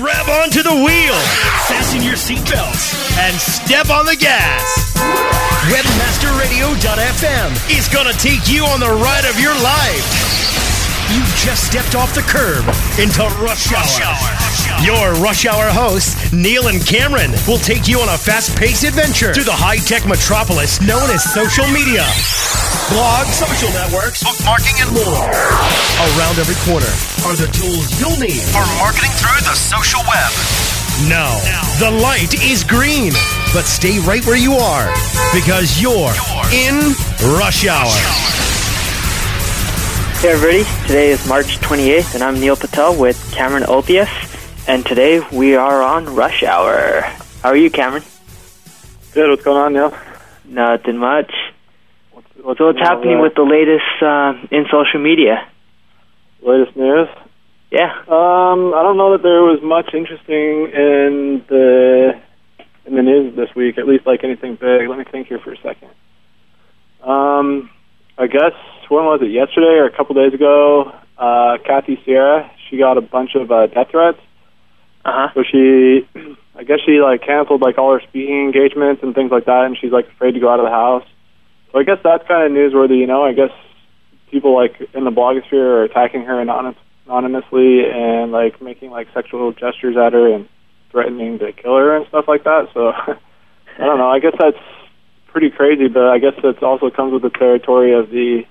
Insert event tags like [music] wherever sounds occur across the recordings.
Grab onto the wheel, fasten your seatbelts, and step on the gas. Webmasterradio.fm is going to take you on the ride of your life. You just stepped off the curb into rush hour. Your rush hour hosts, Neil and Cameron, will take you on a fast paced adventure through the high tech metropolis known as social media. Blogs, social networks, bookmarking, and more. Around every corner are the tools you'll need for marketing through the social web. Now, the light is green, but stay right where you are because you're in rush hour. Hey everybody, today is March 28th and I'm Neil Patel with Cameron Olthuis and today we are on Rush Hour. How are you, Cameron? Good, what's going on, Neil? Nothing much. What's, So what's happening uh, with the latest uh, in social media? latest news? Yeah. Um, I don't know that there was much interesting in the in the news this week. At least like anything big. Let me think here for a second. Um, I guess when was it? Yesterday or a couple days ago? Uh, Kathy Sierra, she got a bunch of uh, death threats. Uh-huh. So she, I guess she like canceled like all her speaking engagements and things like that, and she's like afraid to go out of the house. So I guess that's kind of newsworthy, you know. I guess people like in the blogosphere are attacking her anonymous, anonymously and like making like sexual gestures at her and threatening to kill her and stuff like that. So [laughs] I don't know. I guess that's pretty crazy, but I guess that also comes with the territory of the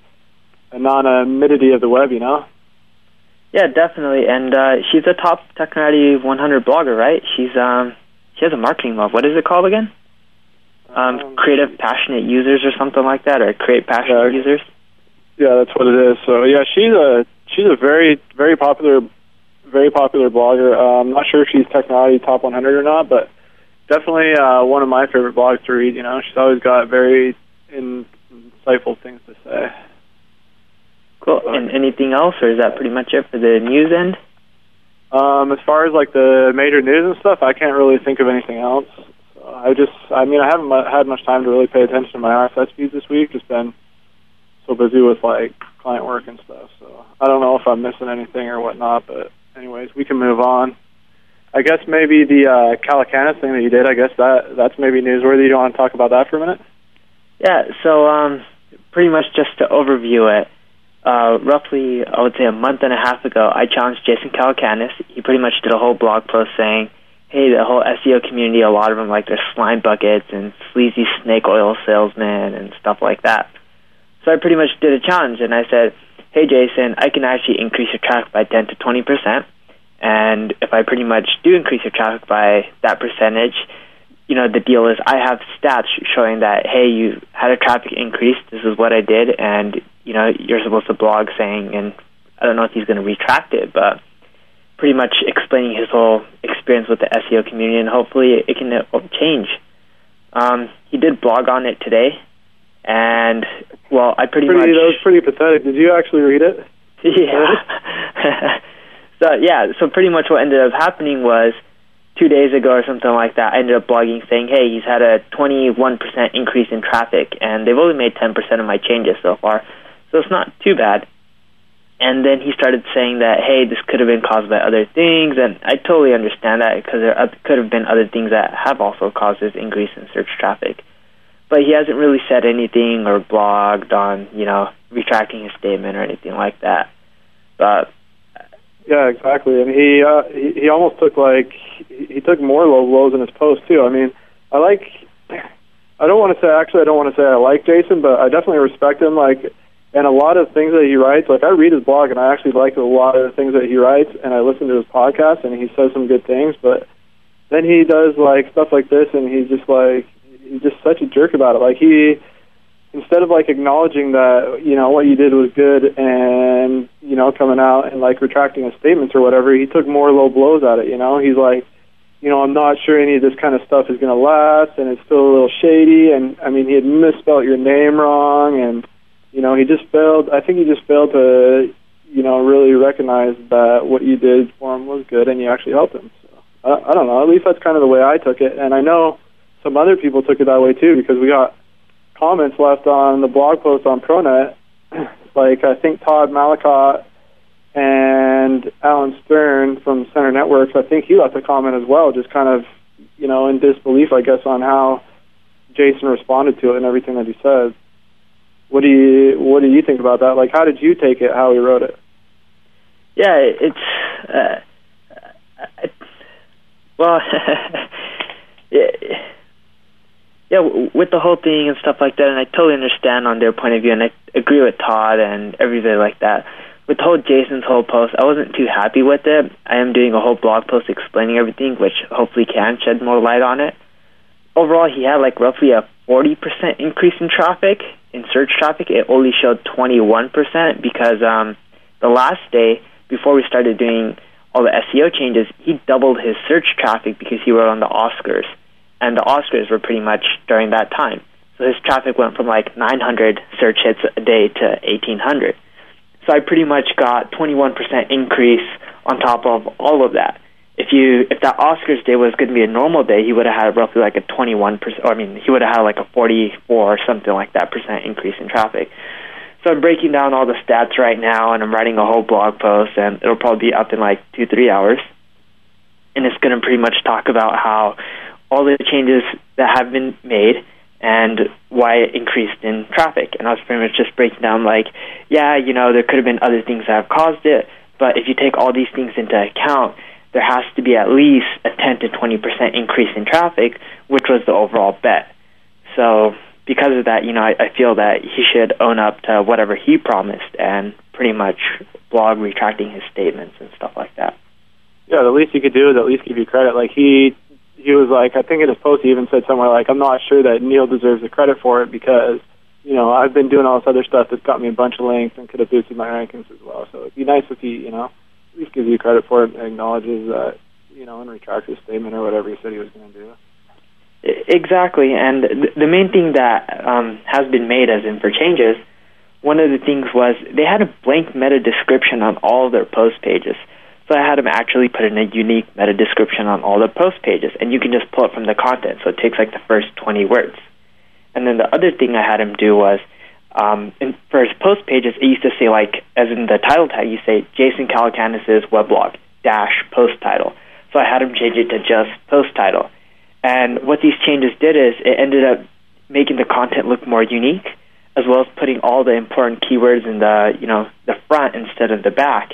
anonymity of the web, you know. Yeah, definitely. And uh, she's a top Technorati 100 blogger, right? She's um she has a marketing love. What is it called again? Um, Um, creative passionate users or something like that, or create passionate Yeah. users. Yeah, that's what it is. So yeah, she's a she's a very very popular very popular blogger. Uh, I'm not sure if she's Technology Top 100 or not, but definitely uh, one of my favorite blogs to read. You know, she's always got very insightful things to say. Cool. And anything else, or is that pretty much it for the news end? Um, as far as like the major news and stuff, I can't really think of anything else. So I just, I mean, I haven't mu- had much time to really pay attention to my RSS feeds this week. Just been so busy with like client work and stuff. So I don't know if I'm missing anything or whatnot. But anyways, we can move on. I guess maybe the uh, Calacanis thing that you did. I guess that that's maybe newsworthy. You want to talk about that for a minute? Yeah, so um, pretty much just to overview it, uh, roughly, I would say a month and a half ago, I challenged Jason Calacanis. He pretty much did a whole blog post saying, hey, the whole SEO community, a lot of them like their slime buckets and sleazy snake oil salesmen and stuff like that. So I pretty much did a challenge, and I said, hey, Jason, I can actually increase your traffic by 10 to 20%. And if I pretty much do increase your traffic by that percentage, you know, the deal is I have stats showing that, hey, you had a traffic increase. This is what I did. And, you know, you're supposed to blog saying, and I don't know if he's going to retract it, but pretty much explaining his whole experience with the SEO community, and hopefully it can change. Um, he did blog on it today, and, well, I pretty, Pretty, much. that was pretty pathetic. Did you actually read it? [laughs] Yeah. [laughs] so yeah, so pretty much what ended up happening was two days ago or something like that. I ended up blogging saying, "Hey, he's had a 21% increase in traffic, and they've only made 10% of my changes so far, so it's not too bad." And then he started saying that, "Hey, this could have been caused by other things," and I totally understand that because there could have been other things that have also caused this increase in search traffic. But he hasn't really said anything or blogged on, you know, retracting his statement or anything like that. But Yeah, exactly. And he uh, he, he almost took like he took more low blows in his post too. I mean, I like. I don't want to say actually. I don't want to say I like Jason, but I definitely respect him. Like, and a lot of things that he writes. Like, I read his blog, and I actually like a lot of the things that he writes, and I listen to his podcast, and he says some good things. But then he does like stuff like this, and he's just like he's just such a jerk about it. Like he instead of like acknowledging that you know what you did was good and you know coming out and like retracting his statements or whatever he took more low blows at it you know he's like you know i'm not sure any of this kind of stuff is going to last and it's still a little shady and i mean he had misspelled your name wrong and you know he just failed i think he just failed to you know really recognize that what you did for him was good and you actually helped him so i, I don't know at least that's kind of the way i took it and i know some other people took it that way too because we got comments left on the blog post on Pronet. [clears throat] like I think Todd Malicoat And Alan Stern from Center Networks, I think he left a comment as well, just kind of, you know, in disbelief, I guess, on how Jason responded to it and everything that he said. What do you What do you think about that? Like, how did you take it? How he wrote it? Yeah, it's uh, well, [laughs] yeah, yeah, with the whole thing and stuff like that, and I totally understand on their point of view, and I agree with Todd and everybody like that. With whole Jason's whole post, I wasn't too happy with it. I am doing a whole blog post explaining everything, which hopefully can shed more light on it. Overall, he had like roughly a 40% increase in traffic, in search traffic. It only showed 21% because um, the last day, before we started doing all the SEO changes, he doubled his search traffic because he wrote on the Oscars. And the Oscars were pretty much during that time. So his traffic went from like 900 search hits a day to 1800. So I pretty much got 21% increase on top of all of that. If you if that Oscars day was going to be a normal day, he would have had roughly like a 21 percent. I mean, he would have had like a 44 or something like that percent increase in traffic. So I'm breaking down all the stats right now, and I'm writing a whole blog post, and it'll probably be up in like two, three hours. And it's going to pretty much talk about how all the changes that have been made and why it increased in traffic. And I was pretty much just breaking down like, yeah, you know, there could have been other things that have caused it, but if you take all these things into account, there has to be at least a 10 to 20 percent increase in traffic, which was the overall bet. So because of that, you know, I, I feel that he should own up to whatever he promised and pretty much blog retracting his statements and stuff like that. Yeah, the least he could do is at least give you credit. Like he he was like, I think in his post he even said somewhere like, I'm not sure that Neil deserves the credit for it because you know I've been doing all this other stuff that's got me a bunch of links and could have boosted my rankings as well. So it'd be nice if he you know at least gives you credit for it and acknowledges that you know and retracts his statement or whatever he said he was going to do. Exactly, and the main thing that um, has been made as in for changes, one of the things was they had a blank meta description on all their post pages. So I had them actually put in a unique meta description on all the post pages, and you can just pull it from the content. So it takes like the first 20 words. And then the other thing I had him do was, um, in, for his post pages, it used to say like, as in the title tag, you say Jason Calacanis's weblog dash post title. So I had him change it to just post title. And what these changes did is it ended up making the content look more unique, as well as putting all the important keywords in the you know the front instead of the back.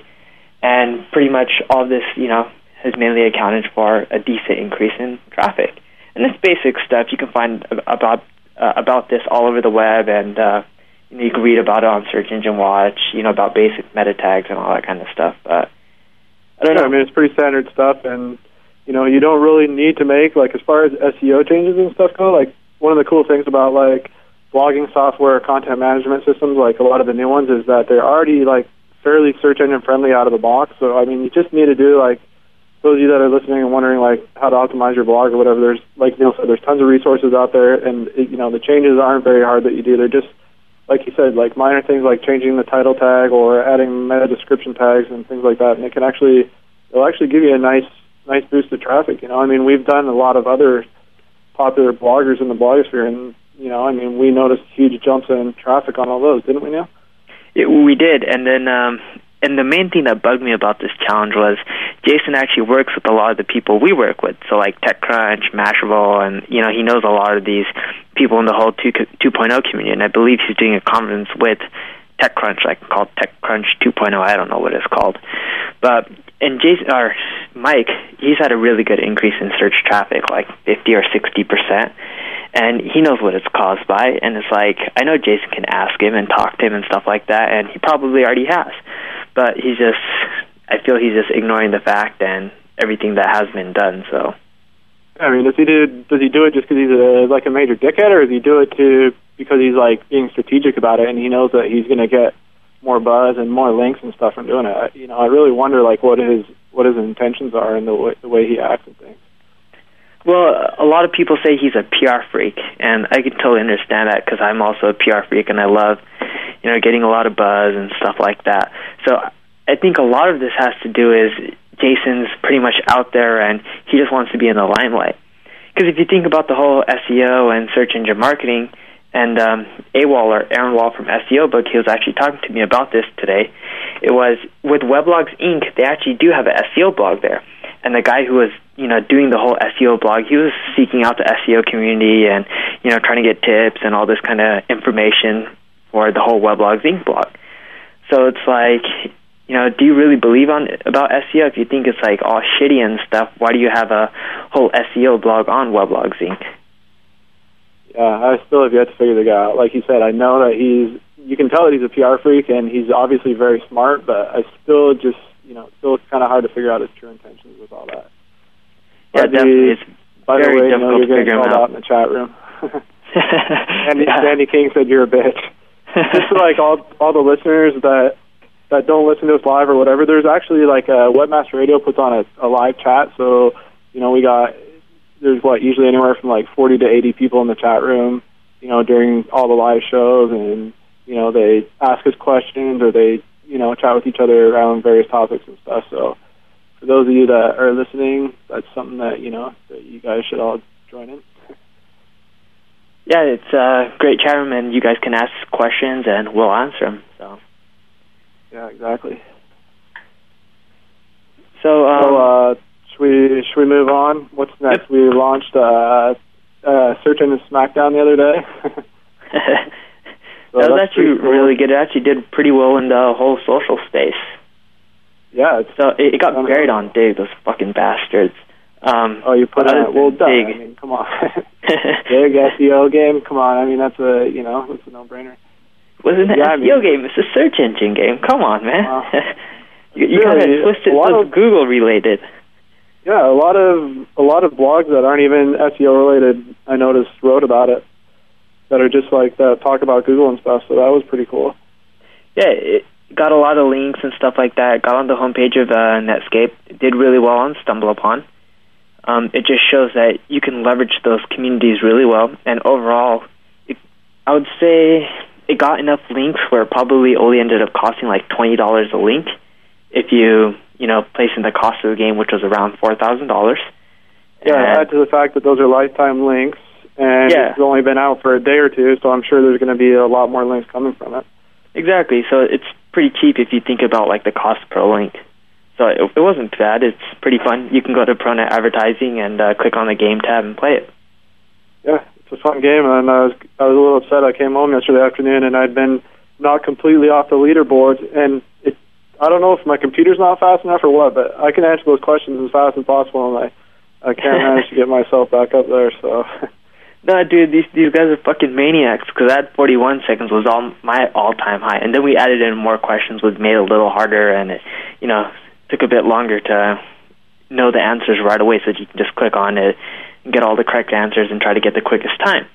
And pretty much all this you know has mainly accounted for a decent increase in traffic. And this basic stuff you can find about uh, about this all over the web, and uh, you, know, you can read about it on Search Engine Watch. You know about basic meta tags and all that kind of stuff. But I don't know. I mean, it's pretty standard stuff, and you know, you don't really need to make like as far as SEO changes and stuff go. Like one of the cool things about like blogging software, content management systems, like a lot of the new ones, is that they're already like fairly search engine friendly out of the box. So I mean, you just need to do like those of you that are listening and wondering like how to optimize your blog or whatever. There's like Neil said, there's tons of resources out there, and you know the changes aren't very hard that you do. They're just like you said, like minor things like changing the title tag or adding meta description tags and things like that, and it can actually it'll actually give you a nice nice boost of traffic. You know, I mean, we've done a lot of other popular bloggers in the blogosphere, and you know, I mean, we noticed huge jumps in traffic on all those, didn't we, Neil? Yeah, we did, and then um, and the main thing that bugged me about this challenge was Jason actually works with a lot of the people we work with, so like TechCrunch, Mashable, and you know he knows a lot of these people in the whole 2, 2.0 community, and I believe he's doing a conference with TechCrunch, like called TechCrunch 2.0. I don't know what it's called, but and Jason or Mike, he's had a really good increase in search traffic, like 50 or 60 percent, and he knows what it's caused by. And it's like I know Jason can ask him and talk to him and stuff like that, and he probably already has, but he's just I feel he's just ignoring the fact and everything that has been done. So. I mean, does he do does he do it just because he's a like a major dickhead, or does he do it to because he's like being strategic about it and he knows that he's going to get more buzz and more links and stuff from doing it? You know, I really wonder like what his what his intentions are and the way, the way he acts and things. Well, a lot of people say he's a PR freak, and I can totally understand that because I'm also a PR freak, and I love, you know, getting a lot of buzz and stuff like that. So I think a lot of this has to do is Jason's pretty much out there and he just wants to be in the limelight. Because if you think about the whole SEO and search engine marketing, and um, AWOL or Aaron Wall from SEO Book, he was actually talking to me about this today. It was with Weblogs Inc. They actually do have an SEO blog there, and the guy who was you know doing the whole SEO blog, he was seeking out the SEO community and you know trying to get tips and all this kind of information for the whole Weblogs Inc. blog. So it's like you know, do you really believe on about SEO? If you think it's like all shitty and stuff, why do you have a whole SEO blog on Weblogs Inc.? Yeah, I still have yet to figure the guy out. Like you said, I know that he's. You can tell that he's a PR freak, and he's obviously very smart. But I still just, you know, still kind of hard to figure out his true intentions with all that. Yeah, But definitely. It's By the very way, you know, difficult you're to figure out. out in the chat room. [laughs] Andy, Yeah. Andy King said you're a bitch. [laughs] Just like all all the listeners that that don't listen to us live or whatever, there's actually like a Webmaster Radio puts on a, a live chat. So you know we got there's what usually anywhere from like 40 to 80 people in the chat room. You know during all the live shows, and you know they ask us questions or they you know chat with each other around various topics and stuff. So for those of you that are listening, that's something that you know that you guys should all join in. yeah, it's a great chat room, and you guys can ask questions, and we'll answer them. So, Yeah, exactly. so, um, So, uh, should we should we move on? What's next? Yep. We launched uh, uh, Search Engine Smackdown the other day. [laughs] [laughs] So that was actually cool. really good. It actually did pretty well in the whole social space. Yeah, it's So it, it got buried on Digg, those fucking bastards. Um, oh you put it well than done. Digg. I mean, come on, [laughs] big SEO game. Come on, I mean that's a you know that's a no brainer. wasn't an Yeah, I SEO mean- game. It's a search engine game. Come on, man. [laughs] You you Really, kind of twisted a lot of- Google related. Yeah, a lot of a lot of blogs that aren't even SEO related. I noticed wrote about it that are just like that talk about Google and stuff. So that was pretty cool. Yeah, it got a lot of links and stuff like that. Got on the homepage of uh, Netscape. Did really well on StumbleUpon. Um, it just shows that you can leverage those communities really well. And overall, it, I would say it got enough links where it probably only ended up costing like twenty dollars a link if you you know place in the cost of the game, which was around four thousand dollars. Yeah, add to the fact that those are lifetime links, and Yeah. it's only been out for a day or two, so I'm sure there's going to be a lot more links coming from it. Exactly. So it's pretty cheap if you think about like the cost per link. So it, it wasn't bad. It's pretty fun. You can go to Pronet Advertising and uh, click on the game tab and play it. Yeah, it's a fun game, and I was I was a little upset. I came home yesterday afternoon, and I'd been not completely off the leaderboards, and it. I don't know if my computer's not fast enough or what, but I can answer those questions as fast as possible, and I I can't [laughs] manage to get myself back up there. So [laughs] No, dude, these these guys are fucking maniacs. Because that 41 seconds was all my all-time high, and then we added in more questions, which made it a little harder, and it, you know, took a bit longer to know the answers right away, so that you can just click on it and get all the correct answers and try to get the quickest time.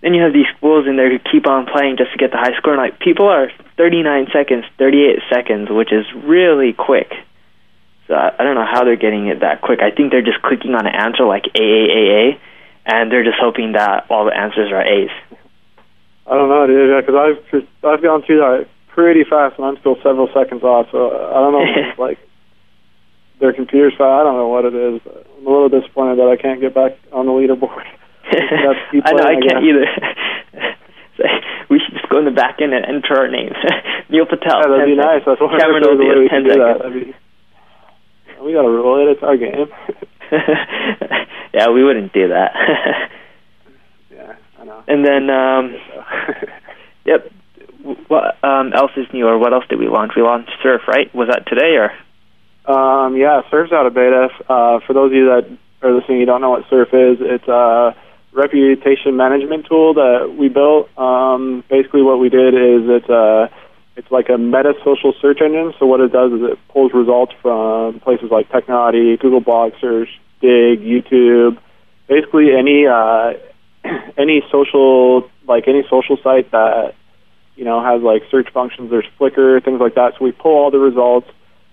Then you have these fools in there who keep on playing just to get the high score. And like people are 39 seconds, 38 seconds, which is really quick. So I, I don't know how they're getting it that quick. I think they're just clicking on an answer like AAAA, and they're just hoping that all the answers are A's. I don't know, dude, because I've I've gone through that pretty fast, and I'm still several seconds off. So I don't know, if it's [laughs] like their computer's. I don't know what it is. But I'm a little disappointed that I can't get back on the leaderboard. [laughs] I know I I can't either. [laughs] We should just go in the back end and enter our names. Neil Patel. Yeah, that'd 10 be nice. That's one Cameron of the Ozias, we 10 can do that. seconds. That'd be, we got to rule it. It's our game. [laughs] yeah, we wouldn't do that. [laughs] yeah, I know. and then, um, [laughs] yep. What um, else is new, or what else did we launch? We launched Serph, right? Was that today, or? Um, yeah, Serph's out of beta. Uh, for those of you that are listening, you don't know what Serph is. It's a reputation management tool that we built. Um, basically, what we did is it's a it's like a meta social search engine. So what it does is it pulls results from places like Technorati, Google Blog Search, Digg, YouTube, basically any uh, [clears throat] any social like any social site that you know has like search functions. There's Flickr, things like that. So we pull all the results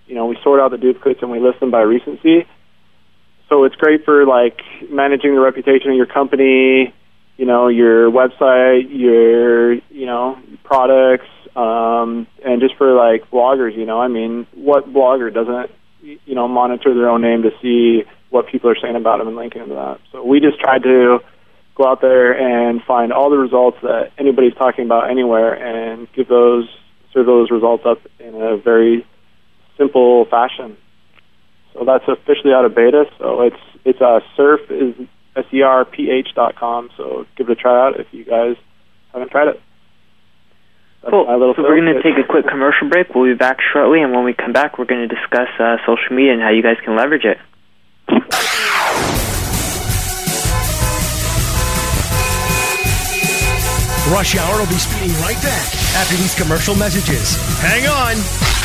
you know, we sort out the duplicates and we list them by recency. So it's great for like managing the reputation of your company, you know, your website, your, you know, products, um, and just for like bloggers, you know, I mean, what blogger doesn't, you know, monitor their own name to see what people are saying about them and linking them to that? So we just tried to go out there and find all the results that anybody's talking about anywhere and give those serve those results up in a very simple fashion. So that's officially out of beta. So it's it's a uh, Serph is s e r p h dot com. So give it a try out if you guys haven't tried it. That's cool. So we're going to take a quick commercial break. We'll be back shortly, and when we come back, we're going to discuss uh, social media and how you guys can leverage it. Rush Hour will be speeding right back after these commercial messages. Hang on.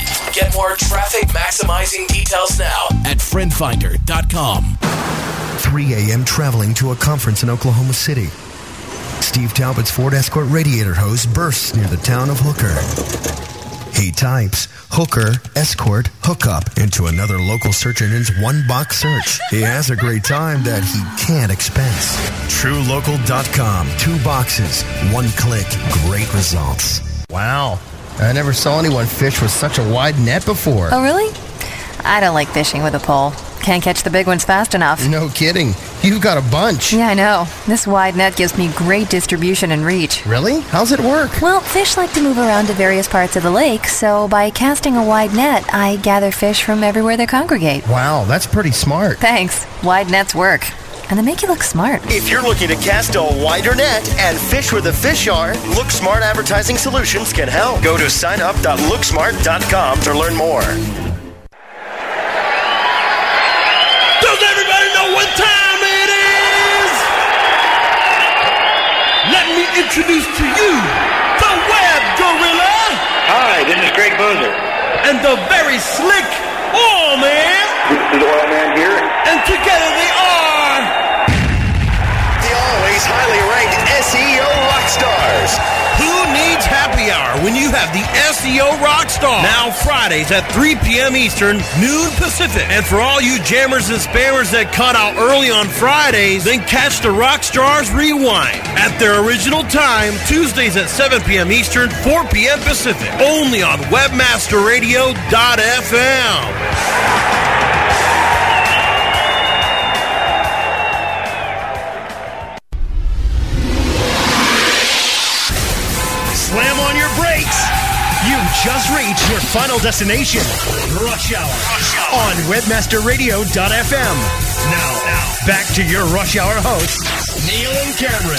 Get more traffic maximizing details now at friendfinder.com. 3 a.m. traveling to a conference in Oklahoma City. Steve Talbot's Ford Escort radiator hose bursts near the town of Hooker. He types hooker, escort, hookup into another local search engine's one box search. He has a great time that he can't expense. TrueLocal.com. Two boxes, one click, great results. Wow. I never saw anyone fish with such a wide net before. Oh, really? I don't like fishing with a pole. Can't catch the big ones fast enough. No kidding. You've got a bunch. Yeah, I know. This wide net gives me great distribution and reach. Really? How's it work? Well, fish like to move around to various parts of the lake, so by casting a wide net, I gather fish from everywhere they congregate. Wow, that's pretty smart. Thanks. Wide nets work and they make you look smart. If you're looking to cast a wider net and fish where the fish are, Look Smart Advertising Solutions can help. Go to signup.looksmart.com to learn more. Does everybody know what time it is? Let me introduce to you the Web Gorilla. Hi, this is Greg Boser. And the very slick Oil Man. This is Oil Man here. And together they are stars. Who needs happy hour when you have the SEO Rockstar? Now Fridays at 3 p.m. Eastern, noon Pacific. And for all you jammers and spammers that cut out early on Fridays, then catch the Rockstars Rewind at their original time, Tuesdays at 7 p.m. Eastern, 4 p.m. Pacific. Only on WebmasterRadio.fm. just reached your final destination, Rush Hour, Rush Hour. on WebmasterRadio.fm. Now, now, back to your Rush Hour hosts, Neil and Cameron.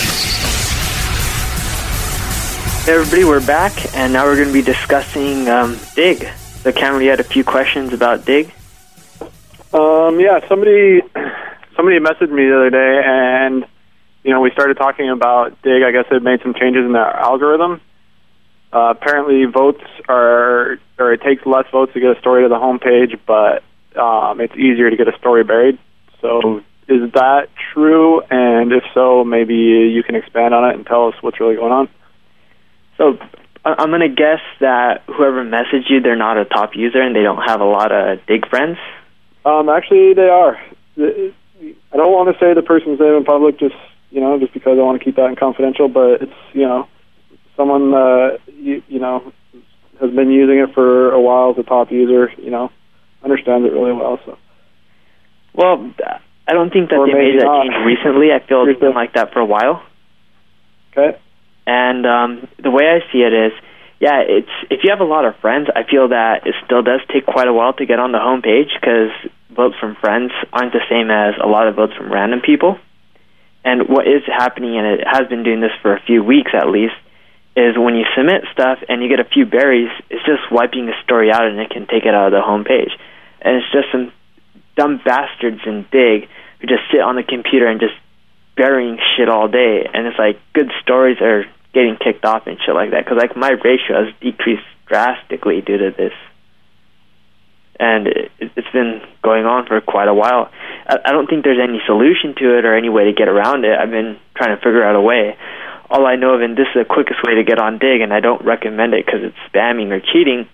Hey everybody, we're back, and now we're going to be discussing um, Digg. So, Cameron, you had a few questions about Digg. Um, yeah, somebody [clears throat] somebody messaged me the other day, and you know, we started talking about Digg. I guess they made some changes in their algorithm uh, apparently, votes are, or it takes less votes to get a story to the homepage, but um, it's easier to get a story buried. So, is that true? And if so, maybe you can expand on it and tell us what's really going on. So, I'm going to guess that whoever messaged you, they're not a top user and they don't have a lot of dig friends. Um, actually, they are. I don't want to say the person's name in public, just you know, just because I want to keep that confidential. But it's you know, someone uh, you, you know has been using it for a while as a top user, you know, understands it really well. So, well, I don't think that or they made that not. change recently. I feel it's been like that for a while. Okay. And um, the way I see it is, yeah, it's if you have a lot of friends, I feel that it still does take quite a while to get on the homepage because votes from friends aren't the same as a lot of votes from random people. And what is happening, and it has been doing this for a few weeks at least, is when you submit stuff and you get a few berries, it's just wiping the story out and it can take it out of the home page. And it's just some dumb bastards in Digg who just sit on the computer and just burying shit all day. And it's like good stories are getting kicked off and shit like that. Because like my ratio has decreased drastically due to this. And it, it's been going on for quite a while. I, I don't think there's any solution to it or any way to get around it. I've been trying to figure out a way all I know of, and this is the quickest way to get on Digg, and I don't recommend it because it's spamming or cheating.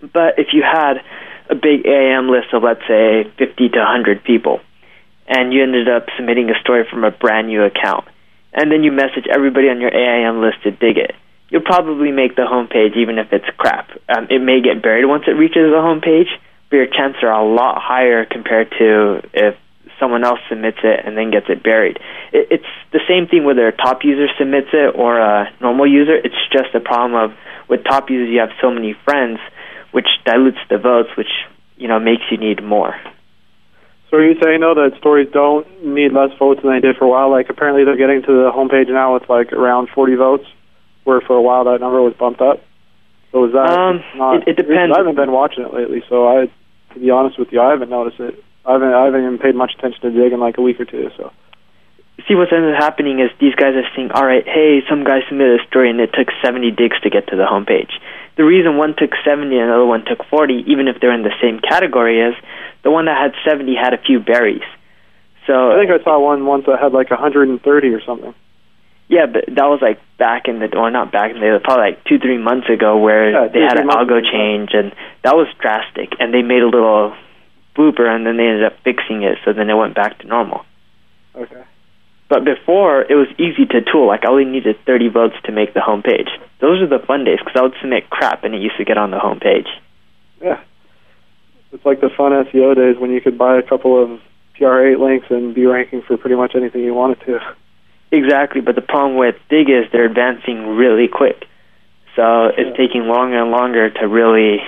But if you had a big AIM list of, let's say, 50 to 100 people, and you ended up submitting a story from a brand new account, and then you message everybody on your AIM list to dig it, you'll probably make the homepage even if it's crap. Um, it may get buried once it reaches the homepage, but your chances are a lot higher compared to if someone else submits it and then gets it buried. It, it's the same thing whether a top user submits it or a normal user. It's just a problem of with top users you have so many friends, which dilutes the votes, which you know makes you need more. So are you saying though that stories don't need less votes than they did for a while? Like apparently they're getting to the homepage now with like around 40 votes, where for a while that number was bumped up. So is that Um, not? it- it depends. I haven't been watching it lately, so I, to be honest with you, I haven't noticed it. I haven't I haven't even paid much attention to Digg in like a week or two. So See what's ended up happening is these guys are saying, all right, hey, some guy submitted a story and it took 70 digs to get to the homepage. The reason one took 70 and another one took 40, even if they're in the same category, is the one that had 70 had a few berries. So I think I saw one once that had like 130 or something. Yeah, but that was like back in the or not back in the day, probably like two three months ago, where Yeah, they two, had an algo ago. change, and that was drastic. And they made a little blooper, and then they ended up fixing it, so then it went back to normal. Okay. But before, it was easy to tool. Like I only needed 30 votes to make the homepage. Those are the fun days because I would submit crap, and it used to get on the homepage. Yeah. It's like the fun SEO days when you could buy a couple of PR8 links and be ranking for pretty much anything you wanted to. Exactly, but the problem with Digg is they're advancing really quick. So it's taking longer and longer to really,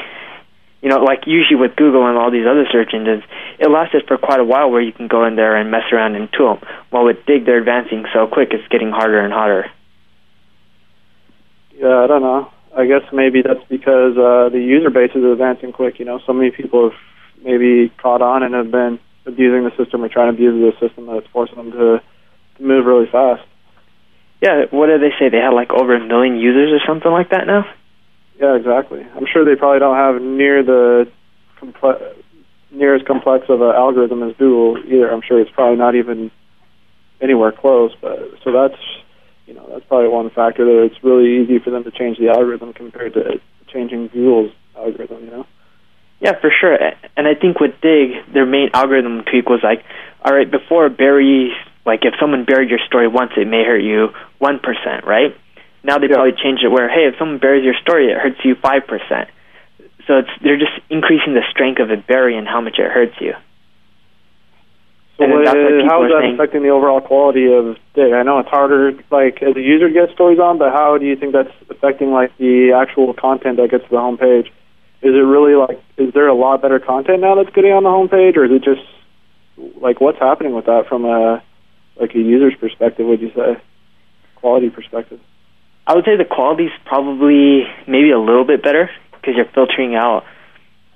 you know, like usually with Google and all these other search engines, it lasted for quite a while where you can go in there and mess around and tool. While with Digg, they're advancing so quick, it's getting harder and harder. Yeah, I don't know. I guess maybe that's because uh, the user base is advancing quick. You know, so many people have maybe caught on and have been abusing the system or trying to abuse the system that's forcing them to, to move really fast. Yeah, what did they say? They had like over a million users or something like that now? Yeah, exactly. I'm sure they probably don't have near the comple- near as complex of an algorithm as Google either. I'm sure it's probably not even anywhere close. But so that's you know that's probably one factor that it's really easy for them to change the algorithm compared to changing Google's algorithm. You know. Yeah, for sure. And I think with Digg, their main algorithm tweak was like, all right, before bury, like if someone buried your story once, it may hurt you 1%, right? Now they probably changed it where, hey, if someone buries your story, it hurts you 5%. So it's they're just increasing the strength of a bury and how much it hurts you. So And what, that's what how is that saying. affecting the overall quality of Digg? I know it's harder, like as a user to get stories on, but how do you think that's affecting like the actual content that gets to the homepage? Is it really like is there a lot better content now that's getting on the homepage, or is it just like what's happening with that from a like a user's perspective? Would you say quality perspective? I would say the quality's probably maybe a little bit better because you're filtering out,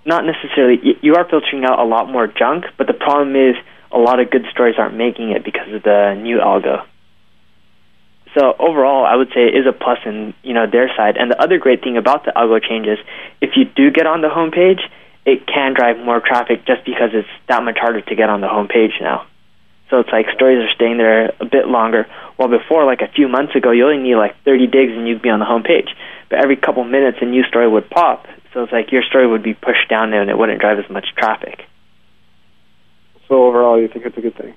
not necessarily, you are filtering out a lot more junk, but the problem is a lot of good stories aren't making it because of the new algo. So overall, I would say it is a plus in you know their side. And the other great thing about the algo changes, if you do get on the homepage, it can drive more traffic just because it's that much harder to get on the homepage now. So it's like stories are staying there a bit longer. While before, like a few months ago, you only need like 30 digs and you'd be on the homepage. But every couple minutes, a new story would pop. So it's like your story would be pushed down there and it wouldn't drive as much traffic. So overall, you think it's a good thing?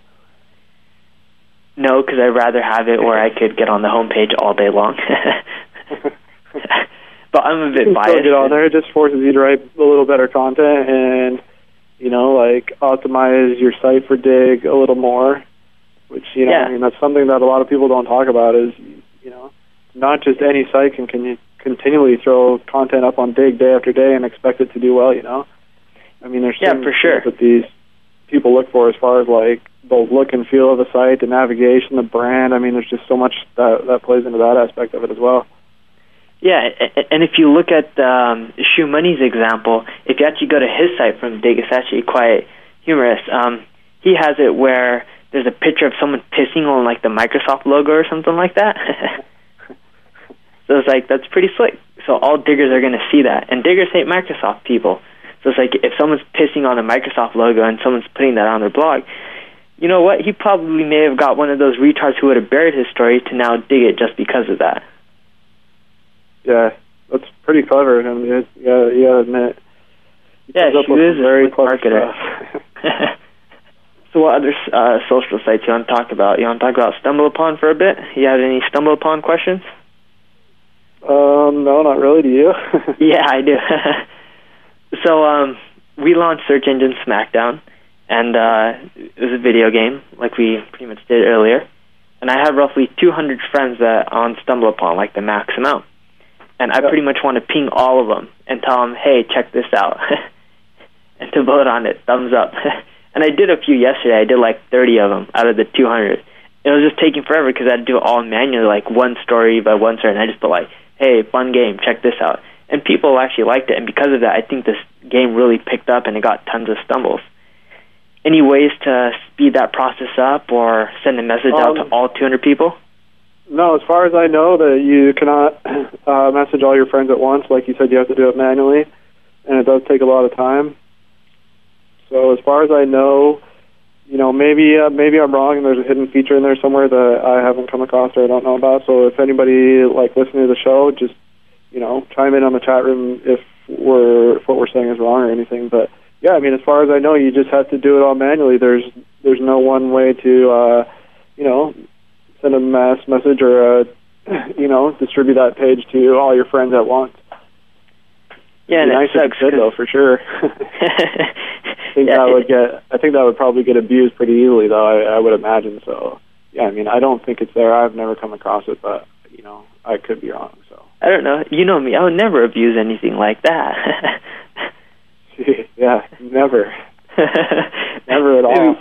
No, because I'd rather have it where I could get on the homepage all day long. [laughs] [laughs] but I'm a bit biased. get on there. It just forces you to write a little better content and you know like optimize your site for Digg a little more. Which you know, Yeah. I mean, that's something that a lot of people don't talk about. Is you know, not just any site can can continually throw content up on Digg day after day and expect it to do well. You know, I mean, there's Yeah, for sure. that these people look for as far as like the look and feel of the site, the navigation, the brand. I mean, there's just so much that that plays into that aspect of it as well. Yeah, a- a- and if you look at um, Money's example, if you actually go to his site from Digg, it's actually quite humorous. Um, he has it where there's a picture of someone pissing on like the Microsoft logo or something like that. [laughs] so it's like that's pretty slick. So all diggers are going to see that, and diggers hate Microsoft people. So it's like if someone's pissing on the Microsoft logo and someone's putting that on their blog, you know what? He probably may have got one of those retards who would have buried his story to now dig it just because of that. Yeah, that's pretty clever. I mean, it, yeah, you gotta admit. Yeah, she is a very clever marketer. [laughs] so, what other uh, social sites you want to talk about? You want to talk about Stumble Upon for a bit? You have any Stumble Upon questions? Um, no, not really. Do you? [laughs] [laughs] yeah, I do. so, um, we launched Search Engine SmackDown, and uh, it was a video game, like we pretty much did earlier. And I have roughly 200 friends that on Stumble Upon, like the max amount. And I Yeah. pretty much want to ping all of them and tell them, hey, check this out. [laughs] and to vote on it, thumbs up. [laughs] and I did a few yesterday. I did like 30 of them out of the 200. It was just taking forever because I had to do it all manually, like one story by one story. And I just put like, hey, fun game, check this out. And people actually liked it. And because of that, I think this game really picked up and it got tons of stumbles. Any ways to speed that process up or send a message out to Um, all 200 people? No, as far as I know, that you cannot uh, message all your friends at once. Like you said, you have to do it manually, and it does take a lot of time. So as far as I know, you know, maybe uh, maybe I'm wrong, and there's a hidden feature in there somewhere that I haven't come across or I don't know about. So if anybody like listening to the show, just you know, chime in on the chat room if we're if what we're saying is wrong or anything. But yeah, I mean, as far as I know, you just have to do it all manually. There's there's no one way to uh, you know send a mass message or uh, you know distribute that page to all your friends at once. Yeah, and nice sucks though, for sure. [laughs] I think [laughs] Yeah, that would get. I think that would probably get abused pretty easily, though. I, I would imagine. So, yeah, I mean, I don't think it's there. I've never come across it, but you know, I could be wrong. So, I don't know. You know me. I would never abuse anything like that. [laughs] yeah, never, never at all.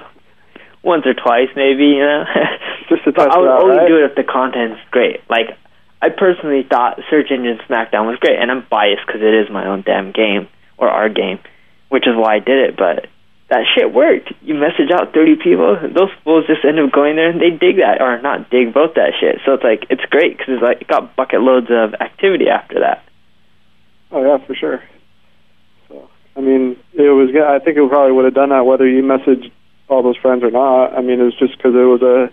Once or twice, maybe, you know. [laughs] Just to test I would out, only right? do it if the content's great. Like, I personally thought Search Engine SmackDown was great, and I'm biased because it is my own damn game, or our game, which is why I did it, but that shit worked. You message out 30 people, those fools just end up going there and they dig that, or not dig, both that shit. So it's like, it's great because it's like, it got bucket loads of activity after that. Oh yeah, for sure. So I mean, it was. I think it probably would have done that whether you messaged all those friends or not. I mean, it was just because it was a,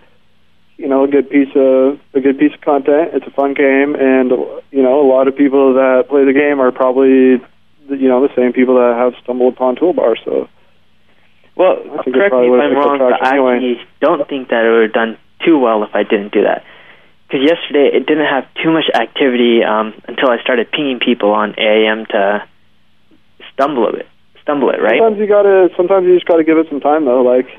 you know, a good piece of a good piece of content. It's a fun game, and you know, a lot of people that play the game are probably, you know, the same people that have stumbled upon Toolbar. So Well, I think correct me if I'm wrong, but I anyway. don't think that it would have done too well if I didn't do that. Because yesterday it didn't have too much activity um, until I started pinging people on AIM to stumble it, stumble it, right? sometimes you gotta. Sometimes you just gotta give it some time though. Like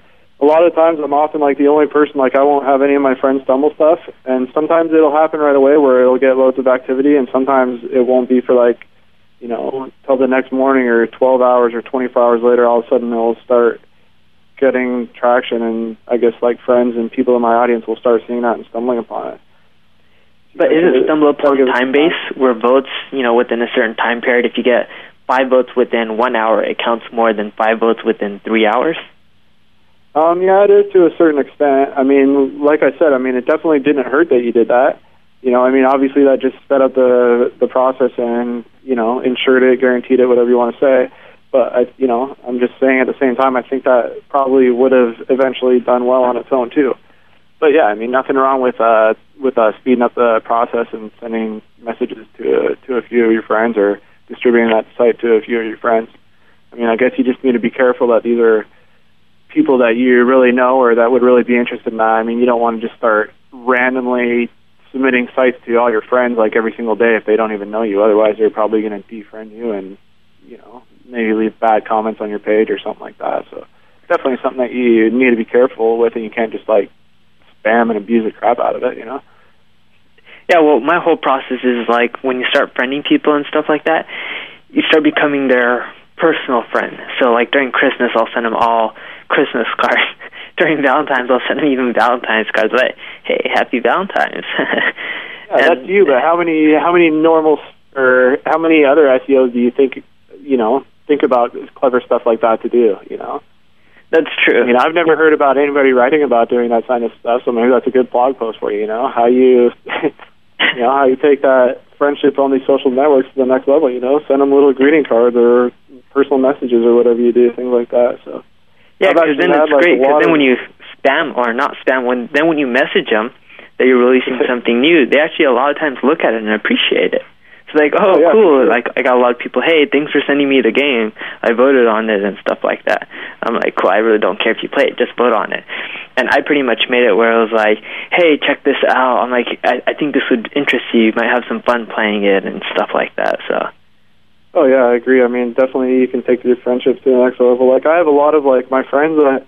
a lot of times, I'm often like the only person. Like I won't have any of my friends stumble stuff, and sometimes it'll happen right away where it'll get loads of activity, and sometimes it won't be for like, you know, till the next morning or 12 hours or 24 hours later. All of a sudden, it'll start getting traction, and I guess like friends and people in my audience will start seeing that and stumbling upon it. But isn't it- stumble upon time based where votes, you know, within a certain time period, if you get five votes within one hour, it counts more than five votes within three hours? Um, yeah, it is to a certain extent. I mean, like I said, I mean, it definitely didn't hurt that you did that. You know, I mean, obviously that just sped up the the process and you know ensured it, guaranteed it, whatever you want to say. But I, you know, I'm just saying at the same time, I think that probably would have eventually done well on its own too. But yeah, I mean, nothing wrong with uh with uh speeding up the process and sending messages to to a few of your friends or distributing that site to a few of your friends. I mean, I guess you just need to be careful that these are people that you really know or that would really be interested in that. I mean, you don't want to just start randomly submitting sites to all your friends like every single day if they don't even know you. Otherwise, they're probably going to defriend you and you know maybe leave bad comments on your page or something like that. So definitely something that you need to be careful with, and you can't just like spam and abuse the crap out of it. You know. Yeah, well, my whole process is like when you start friending people and stuff like that, you start becoming their personal friend. So, like during Christmas, I'll send them all Christmas [laughs] cards. during Valentine's, I'll send them even Valentine's cards. Like, hey, happy Valentine's. [laughs] Yeah, that's you. But how many how many normal or how many other SEOs do you think you know think about clever stuff like that to do? You know. That's true. I mean, I've never heard about anybody writing about doing that kind of stuff, so maybe that's a good blog post for you. You know how you, [laughs] you know how you take that friendship on these social networks to the next level. You know, send them little greeting cards or personal messages or whatever you do, things like that. So Yeah, because then it's like, great. Because then when you spam or not spam. When then when you message them that you're releasing [laughs] something new, they actually a lot of times look at it and appreciate it. It's like, oh, Oh, yeah, cool. sure. Like I got a lot of people. Hey, thanks for sending me the game. I voted on it and stuff like that. I'm like, cool. I really don't care if you play it. Just vote on it. And I pretty much made it where it was like, hey, check this out. I'm like, I, I think this would interest you. You might have some fun playing it and stuff like that. So. Oh yeah, I agree. I mean, definitely you can take your friendships to the next level. Like I have a lot of like my friends that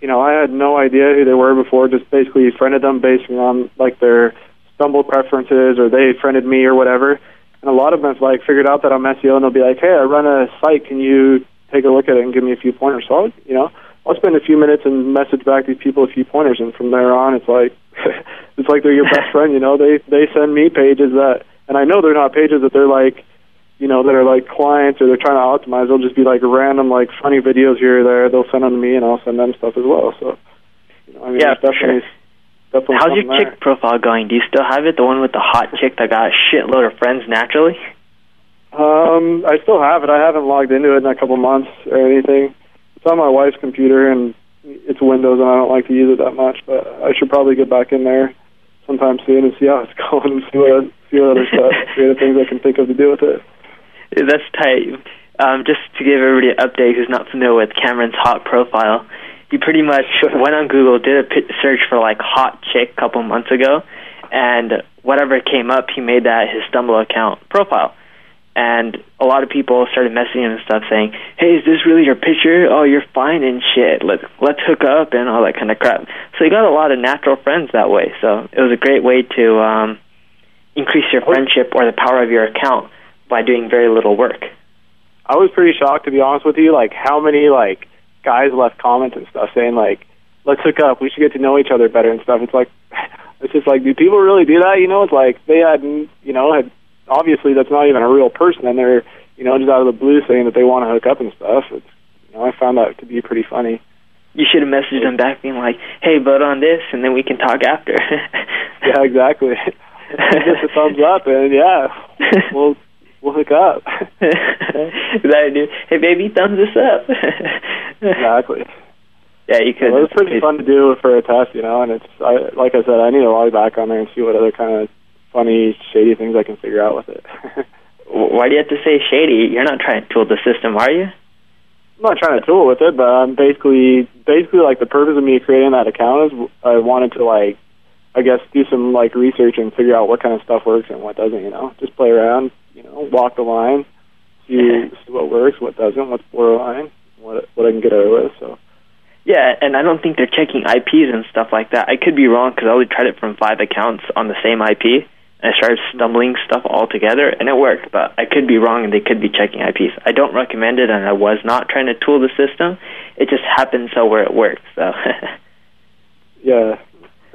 you know, I had no idea who they were before, just basically friended them based on like their stumble preferences or they friended me or whatever. And a lot of them have like figured out that I'm SEO and they'll be like, Hey, I run a site, can you take a look at it and give me a few pointers? So I'll, you know, I'll spend a few minutes and message back these people a few pointers and from there on it's like [laughs] it's like they're your best [laughs] friend, you know. They they send me pages that and I know they're not pages that they're like you know, that are like clients or they're trying to optimize, they'll just be like random, like funny videos here or there. They'll send them to me, and I'll send them stuff as well. So, you know, I mean, Yeah, it's definitely, definitely. How's your there. chick profile going? Do you still have it? The one with the hot chick that got a shitload of friends naturally? Um, I still have it. I haven't logged into it in a couple months or anything. It's on my wife's computer, and it's Windows, and I don't like to use it that much. But I should probably get back in there sometime soon and see how it's [laughs] going, and see what see what other stuff, [laughs] other things I can think of to do with it. That's tight. Um, just to give everybody an update who's not familiar with Cameron's hot profile, he pretty much [laughs] went on Google, did a search for like hot chick a couple months ago, and whatever came up, he made that his Stumble account profile. And a lot of people started messaging him and stuff saying, "Hey, is this really your picture? Oh, you're fine and shit. Let let's hook up and all that kind of crap." So he got a lot of natural friends that way. So it was a great way to um, increase your friendship or the power of your account by doing very little work. I was pretty shocked to be honest with you, like how many like guys left comments and stuff saying like, "Let's hook up. We should get to know each other better" and stuff. It's like, [laughs] it's just like, do people really do that? You know, it's like they had, you know, had obviously that's not even a real person, and they're, you know, just out of the blue saying that they want to hook up and stuff. It's, you know, I found that to be pretty funny. You should have messaged them back being like, "Hey, vote on this, and then we can talk after." [laughs] Yeah, exactly. [laughs] Just a thumbs up, and yeah, we'll we'll hook up. [laughs] that dude. Hey, baby, thumbs us up. [laughs] exactly. Yeah, you could. Well, it was pretty fun to do for a test, you know. And it's I, like I said, I need to log back on there and see what other kind of funny, shady things I can figure out with it. [laughs] Why do you have to say shady? You're not trying to tool the system, are you? I'm not trying to tool with it, but I'm basically basically like the purpose of me creating that account is I wanted to like I guess do some like research and figure out what kind of stuff works and what doesn't, you know. Just play around, you know, walk the line, see, see what works, what doesn't, what's borderline, what what I can get away with. So Yeah, and I don't think they're checking IPs and stuff like that. I could be wrong because I only tried it from five accounts on the same IP. And I started mm-hmm. stumbling stuff all together, and it worked. But I could be wrong, and they could be checking IPs. I don't recommend it, and I was not trying to tool the system. It just happened so where it worked. So [laughs] yeah,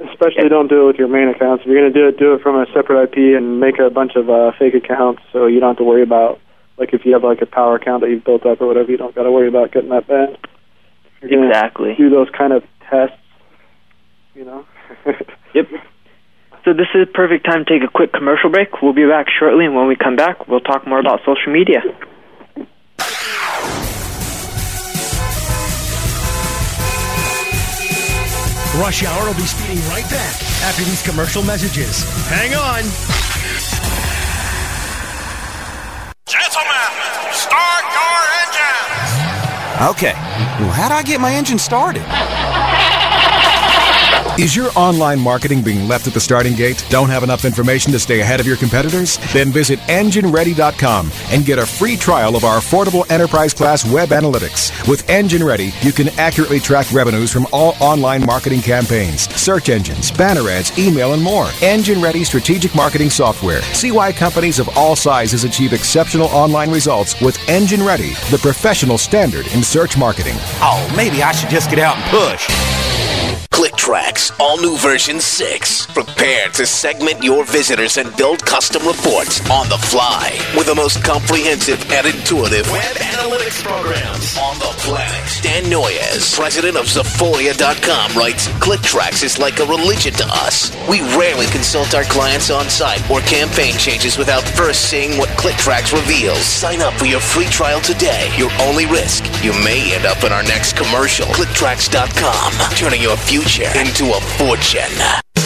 especially don't do it with your main accounts. If you're gonna do it, do it from a separate IP and make a bunch of uh, fake accounts, so you don't have to worry about like if you have like a power account that you've built up or whatever, you don't got to worry about getting that banned. If you're gonna Exactly. Do those kind of tests, you know. [laughs] Yep. So this is a perfect time to take a quick commercial break. We'll be back shortly, and when we come back, we'll talk more about social media. Rush Hour will be speeding right back after these commercial messages. Hang on. Gentlemen, start your engines. Okay, well, how do I get my engine started? Is your online marketing being left at the starting gate? Don't have enough information to stay ahead of your competitors? Then visit EngineReady.com and get a free trial of our affordable enterprise class web analytics. With Engine Ready, you can accurately track revenues from all online marketing campaigns, search engines, banner ads, email, and more. Engine Ready strategic marketing software. See why companies of all sizes achieve exceptional online results with Engine Ready, the professional standard in search marketing. Oh, maybe I should just get out and push. ClickTracks, all new version 6. Prepare to segment your visitors and build custom reports on the fly with the most comprehensive and intuitive web analytics programs on the planet. Dan Noyes, president of Zaphoria.com, writes ClickTracks is like a religion to us. We rarely consult our clients on site or campaign changes without first seeing what ClickTracks reveals. Sign up for your free trial today. Your only risk, you may end up in our next commercial. ClickTracks.com, turning your future into a fortune.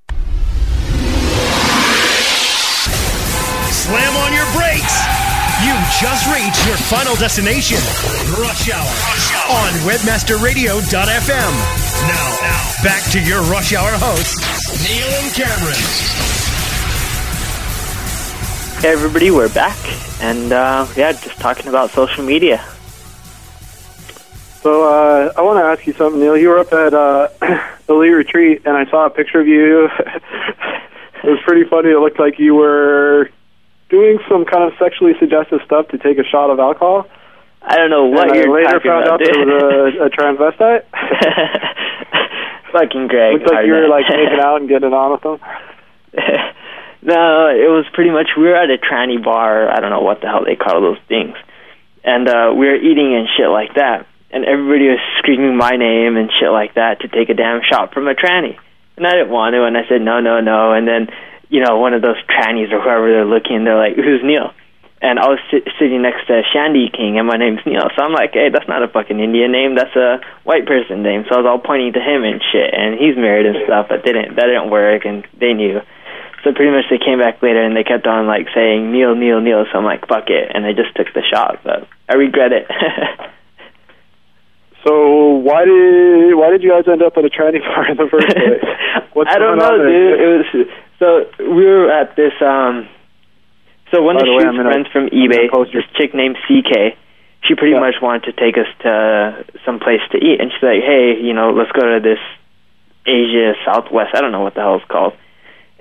Slam on your brakes. You've just reached your final destination, Rush Hour, on WebmasterRadio.fm. Now, now, back to your Rush Hour hosts, Neil and Cameron. Hey everybody, we're back, and uh, yeah, just talking about social media. So uh, I want to ask you something, Neil. You were up at uh, [clears throat] Elite Retreat, and I saw a picture of you. [laughs] it was pretty funny. It looked like you were doing some kind of sexually suggestive stuff to take a shot of alcohol. I don't know what and you're I later talking found about, out dude. it was a, a transvestite. [laughs] Fucking Greg. Looks like you were like making out and getting it on with them. [laughs] no, it was pretty much we were at a tranny bar. I don't know what the hell they call those things, and uh, we were eating and shit like that. And everybody was screaming my name and shit like that to take a damn shot from a tranny. And I didn't want to, and I said no, no, no. And then, you know, one of those trannies or whoever they're looking, they're like, "Who's Neil?" And I was sit- sitting next to Shandy King, and my name's Neil. So I'm like, "Hey, that's not a fucking Indian name. That's a white person name." So I was all pointing to him and shit. And he's married and stuff, but didn't that didn't work, and they knew. So pretty much they came back later and they kept on like saying Neil, Neil, Neil. So I'm like, fuck it, and I just took the shot, but I regret it. [laughs] So why did why did you guys end up at a tranny [laughs] bar in the first place? [laughs] What's I don't know, dude. It was so we were at this. um So one By of the Shoot's friends from eBay, this chick named CK, she pretty much wanted to take us to some place to eat, and she's like, "Hey, you know, let's go to this Asia Southwest. I don't know what the hell it's called."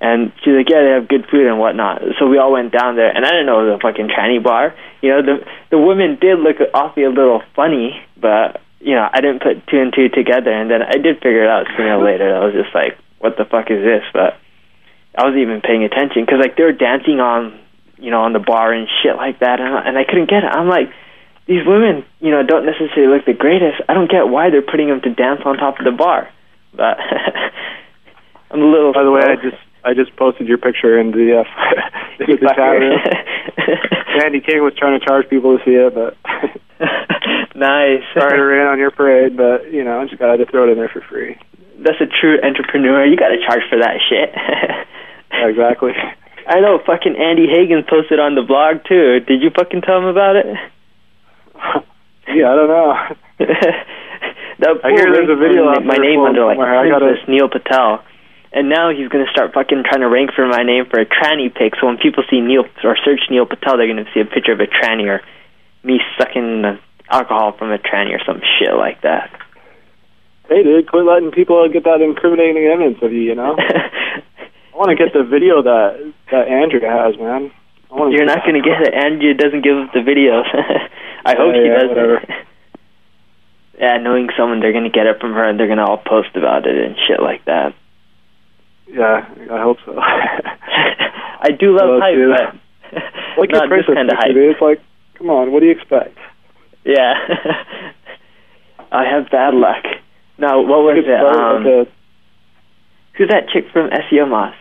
And she's like, "Yeah, they have good food and whatnot." So we all went down there, and I didn't know it was a fucking tranny bar. You know, the the women did look awfully a little funny, but you know, I didn't put two and two together, and then I did figure it out sooner or later. I was just like, "What the fuck is this?" But I wasn't even paying attention because like they were dancing on, you know, on the bar and shit like that, and I, and I couldn't get it. I'm like, these women, you know, don't necessarily look the greatest. I don't get why they're putting them to dance on top of the bar. But [laughs] I'm a little. By the way, I just I just posted your picture in the uh, [laughs] in the chat room. [laughs] Andy King was trying to charge people to see it, but [laughs] nice. sorry to rain on your parade, but you know, I just got to throw it in there for free. That's a true entrepreneur. You got to charge for that shit. Exactly. [laughs] I know. Fucking Andy Hagans posted on the blog too. Did you fucking tell him about it? [laughs] Yeah, I don't know. I hear there's a video my, out my name under like. I got this Neil Patel, and now he's gonna start fucking trying to rank for my name for a tranny pic. So when people see Neil or search Neil Patel, they're gonna see a picture of a tranny or me sucking the alcohol from a tranny or some shit like that. Hey, dude, quit letting people get that incriminating evidence of you. You know, [laughs] I want to get the video that that Andrew has, man. I You're not gonna get it. Andrew doesn't give up the video. [laughs] I hope Yeah, he yeah, doesn't. whatever. [laughs] Yeah, knowing someone, they're gonna get it from her and they're gonna all post about it and shit like that. Yeah, I hope so. I do love Well, hype, but like your not this kind of hype. dude. It's like, come on, what do you expect? Yeah. [laughs] I have bad luck. No, what was it? Um, who's that chick from SEOmoz?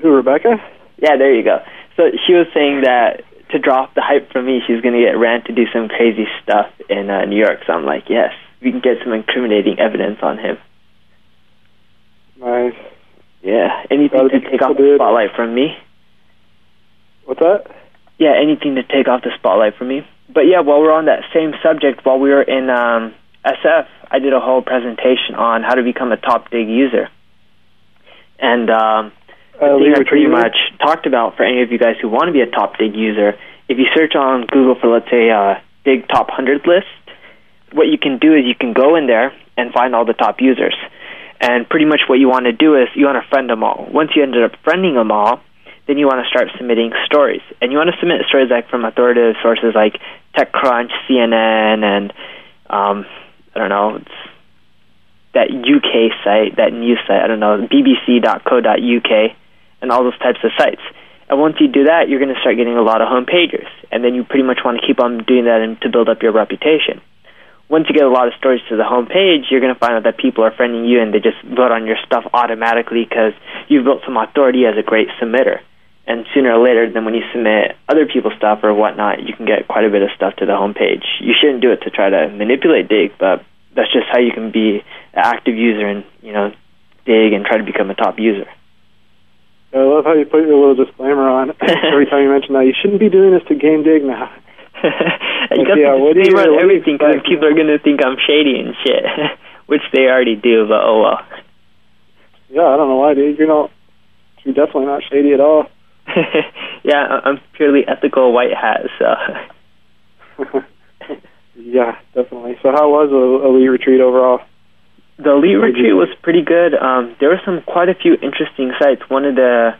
who, Rebecca? Yeah, there you go. So she was saying that to drop the hype from me, she's going to get Rand to do some crazy stuff in uh, New York. So I'm like, yes, we can get some incriminating evidence on him. Nice. Yeah, anything to take off the spotlight from me. What's that? Yeah, anything to take off the spotlight from me. But yeah, while we're on that same subject, while we were in um, SF, I did a whole presentation on how to become a top Digg user. And um, the Uh, thing I pretty much talked about for any of you guys who want to be a top Digg user, if you search on Google for, let's say, uh, Digg top 100 list, what you can do is you can go in there and find all the top users. And pretty much what you want to do is you want to friend them all. Once you ended up friending them all, then you want to start submitting stories. And you want to submit stories like from authoritative sources like TechCrunch, CNN, and um, I don't know, that UK site, that news site. I don't know, bbc.co.uk, and all those types of sites. And once you do that, you're going to start getting a lot of home pagers, and then you pretty much want to keep on doing that and to build up your reputation. Once you get a lot of stories to the home page, you're going to find out that people are friending you and they just vote on your stuff automatically because you've built some authority as a great submitter. And sooner or later, then when you submit other people's stuff or whatnot, you can get quite a bit of stuff to the homepage. You shouldn't do it to try to manipulate Digg but that's just how you can be an active user and you know Digg and try to become a top user. I love how you put your little disclaimer on [laughs] every time you mention that. You shouldn't be doing this to game Digg now. [laughs] you got yeah, what do you- on what do you everything because people are going to think I'm shady and shit, [laughs] which they already do. But oh well. Yeah, I don't know why, dude. You're not. You're definitely not shady at all. [laughs] yeah, I- I'm purely ethical white hat. So [laughs] Yeah, definitely. So how was the elite retreat overall? the elite retreat was pretty good. Um, there were some quite a few interesting sites. One of the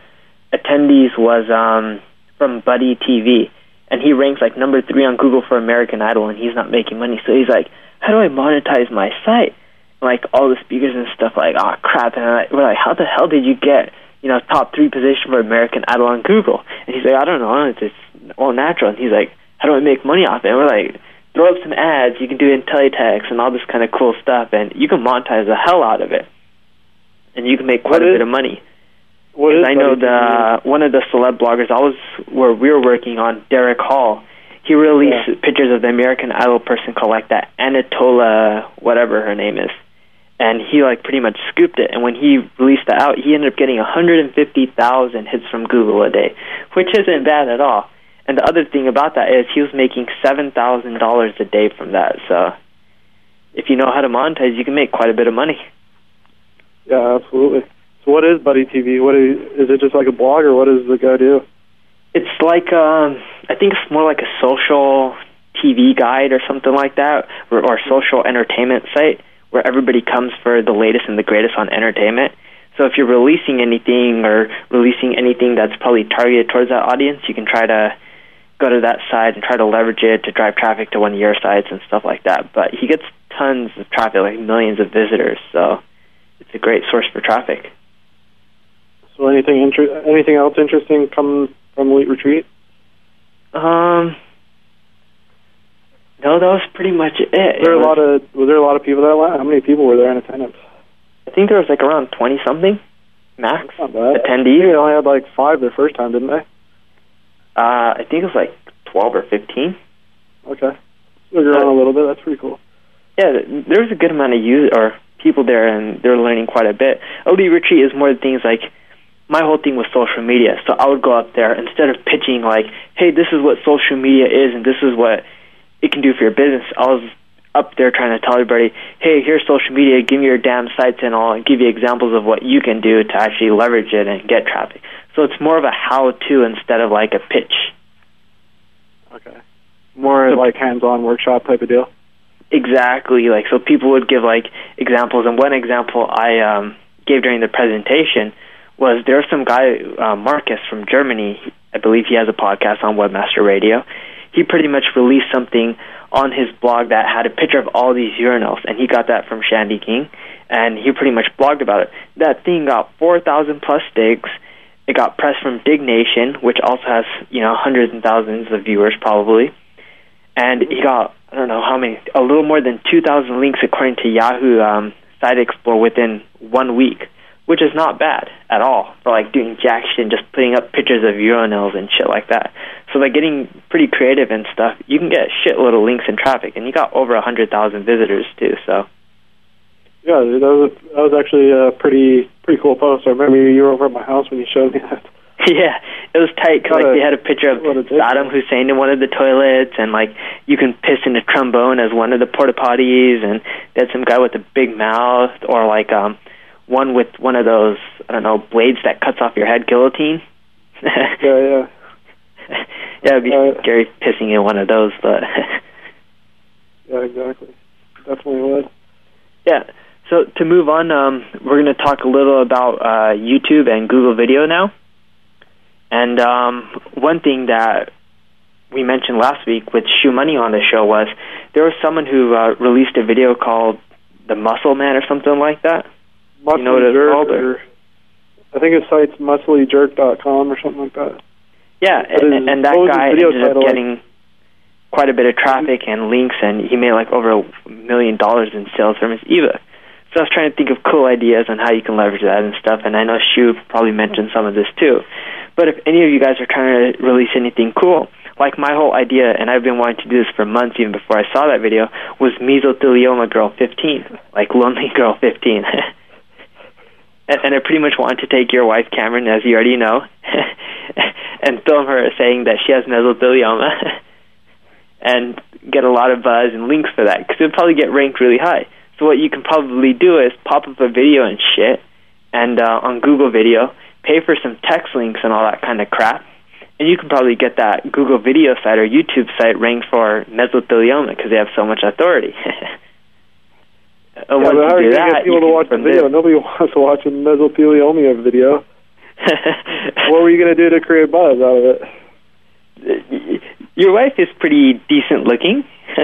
attendees was um, from Buddy TV, and he ranks like number three on Google for American Idol, and he's not making money. So he's like, "How do I monetize my site?" And, like all the speakers and stuff, like, "Oh crap!" And like, we're like, "How the hell did you get?" You know, top three position for American Idol on Google, and he's like, I don't know, it's just all natural. And he's like, how do I make money off it? And we're like, throw up some ads. You can do IntelliTXT and all this kind of cool stuff, and you can monetize the hell out of it, and you can make quite What a is- bit of money. What is I know the one of the celeb bloggers I was where we were working on, Derek Hall. He released pictures of the American Idol person called like that Antonella, whatever her name is, and he like pretty much scooped it. And when he released that out, he ended up getting 150,000 hits from Google a day, which isn't bad at all. And the other thing about that is he was making seven thousand dollars a day from that. So if you know how to monetize, you can make quite a bit of money. Yeah, absolutely. So what is Buddy TV? What is, is it? Just like a blog, or what does the guy do? It's like um, I think it's more like a social TV guide or something like that, or, or social entertainment site where everybody comes for the latest and the greatest on entertainment. So if you're releasing anything or releasing anything that's probably targeted towards that audience, you can try to go to that site and try to leverage it to drive traffic to one of your sites and stuff like that. But he gets tons of traffic, like millions of visitors, so it's a great source for traffic. So anything inter- anything else interesting come from elite retreat? Um, no, that was pretty much it. Was there It a was- lot of was there a lot of people that went? How many people were there in attendance? I think there was like around twenty something max attendees. They only had like five the first time, didn't they? Uh, I think it was like twelve or fifteen. Okay. So you're on a little bit. That's pretty cool. Yeah, there was a good amount of use or people there, and they're learning quite a bit. Elite retreat is more the things like my whole thing was social media. So I would go up there instead of pitching like, "Hey, this is what social media is, and this is what it can do for your business." I was up there trying to tell everybody, "Hey, here's social media. Give me your damn sites, and I'll give you examples of what you can do to actually leverage it and get traffic." So it's more of a how-to instead of like a pitch. Okay. More like hands-on workshop type of deal. Exactly. Like so, people would give like examples, and one example I um, gave during the presentation was there was some guy uh, Marcus from Germany. I believe he has a podcast on Webmaster Radio. He pretty much released something on his blog that had a picture of all these urinals, and he got that from Shandy King, and he pretty much blogged about it. That thing got four thousand plus Diggs. It got pressed from Diggnation, which also has you know hundreds and thousands of viewers probably and he got I don't know how many, a little more than 2,000 links according to Yahoo um, Site Explorer within one week, which is not bad at all for like doing jack shit and just putting up pictures of urinals and shit like that. So by getting pretty creative and stuff, you can get shitload of links and traffic, and you got over a hundred thousand visitors too. So Yeah, that was that was actually a pretty pretty cool post. I remember you were over at my house when you showed me that. [laughs] yeah, it was tight. 'cause, What like a- they had a picture of Saddam Hussein in one of the toilets, and like you can piss in a trombone as one of the porta potties, and they had some guy with a big mouth, or like um one with one of those I don't know blades that cuts off your head, guillotine. yeah, yeah. [laughs] yeah, it'd be scary pissing in one of those, but [laughs] Yeah, exactly. Definitely would. yeah. So to move on, um, we're going to talk a little about uh, YouTube and Google Video now. And um, one thing that we mentioned last week with ShoeMoney on the show was there was someone who uh, released a video called the Muscle Man or something like that. Muscle you know Jerk? Or? I think his site's musclyjerk.com or something like that. Yeah, and, is- and that what was his guy ended up getting quite a bit of traffic and links, and he made like over a million dollars in sales from his ebook. So I was trying to think of cool ideas on how you can leverage that and stuff, and I know Shoe probably mentioned some of this too. But if any of you guys are trying to release anything cool, like my whole idea, and I've been wanting to do this for months even before I saw that video, was mesothelioma girl 15, like lonely [laughs] girl 15. [laughs] and, and I pretty much wanted to take your wife, Cameron, as you already know, [laughs] and film her saying that she has mesothelioma, [laughs] and get a lot of buzz and links for that because it'd probably get ranked really high. So what you can probably do is pop up a video and shit, and uh, on Google Video, pay for some text links and all that kind of crap, and you can probably get that Google Video site or YouTube site ranked for mesothelioma because they have so much authority. [laughs] Uh, yeah, but how are you going to get people to watch the video? Nobody [laughs] wants to watch a mesothelioma video. [laughs] what were you going to do to create buzz out of it? Your wife is pretty decent looking. [laughs]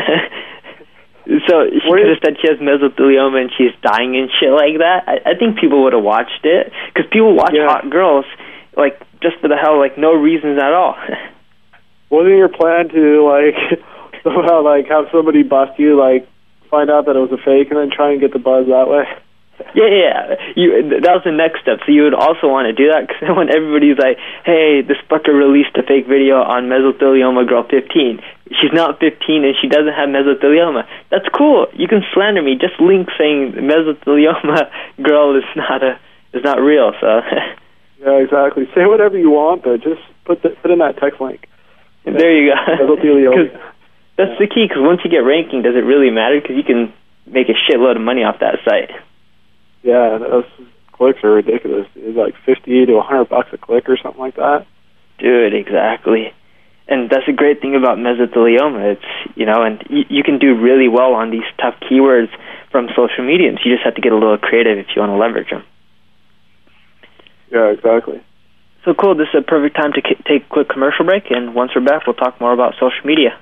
so she could have said she has mesothelioma and she's dying and shit like that. I, I think people would have watched it because people watch hot girls like just for the hell, like no reasons at all. Wasn't your plan to like somehow like have somebody bust you, like find out that it was a fake, and then try and get the buzz that way? [laughs] Yeah, yeah. You that was the next step. So you would also want to do that because [laughs] when everybody's like, "Hey, this fucker released a fake video on mesothelioma girl 15. She's not 15 and she doesn't have mesothelioma." That's cool. You can slander me. Just link saying [laughs] mesothelioma girl is not a is not real. So Yeah, exactly. Say whatever you want, but just put the, put in that text link. there you go. Mesothelioma. That's the key. Because once you get ranking, does it really matter? Because you can make a shitload of money off that site. Yeah, those clicks are ridiculous. It's like fifty to a hundred bucks a click or something like that. Dude, exactly. And that's a great thing about mesothelioma. It's you know, and y- you can do really well on these tough keywords from social media. And you just have to get a little creative if you want to leverage them. Yeah, exactly. So cool. This is a perfect time to k- take a quick commercial break. And once we're back, we'll talk more about social media.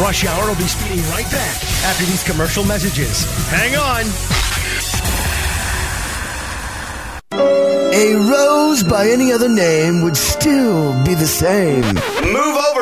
Rush Hour will be speeding right back after these commercial messages. Hang on. A rose by any other name would still be the same. Move over,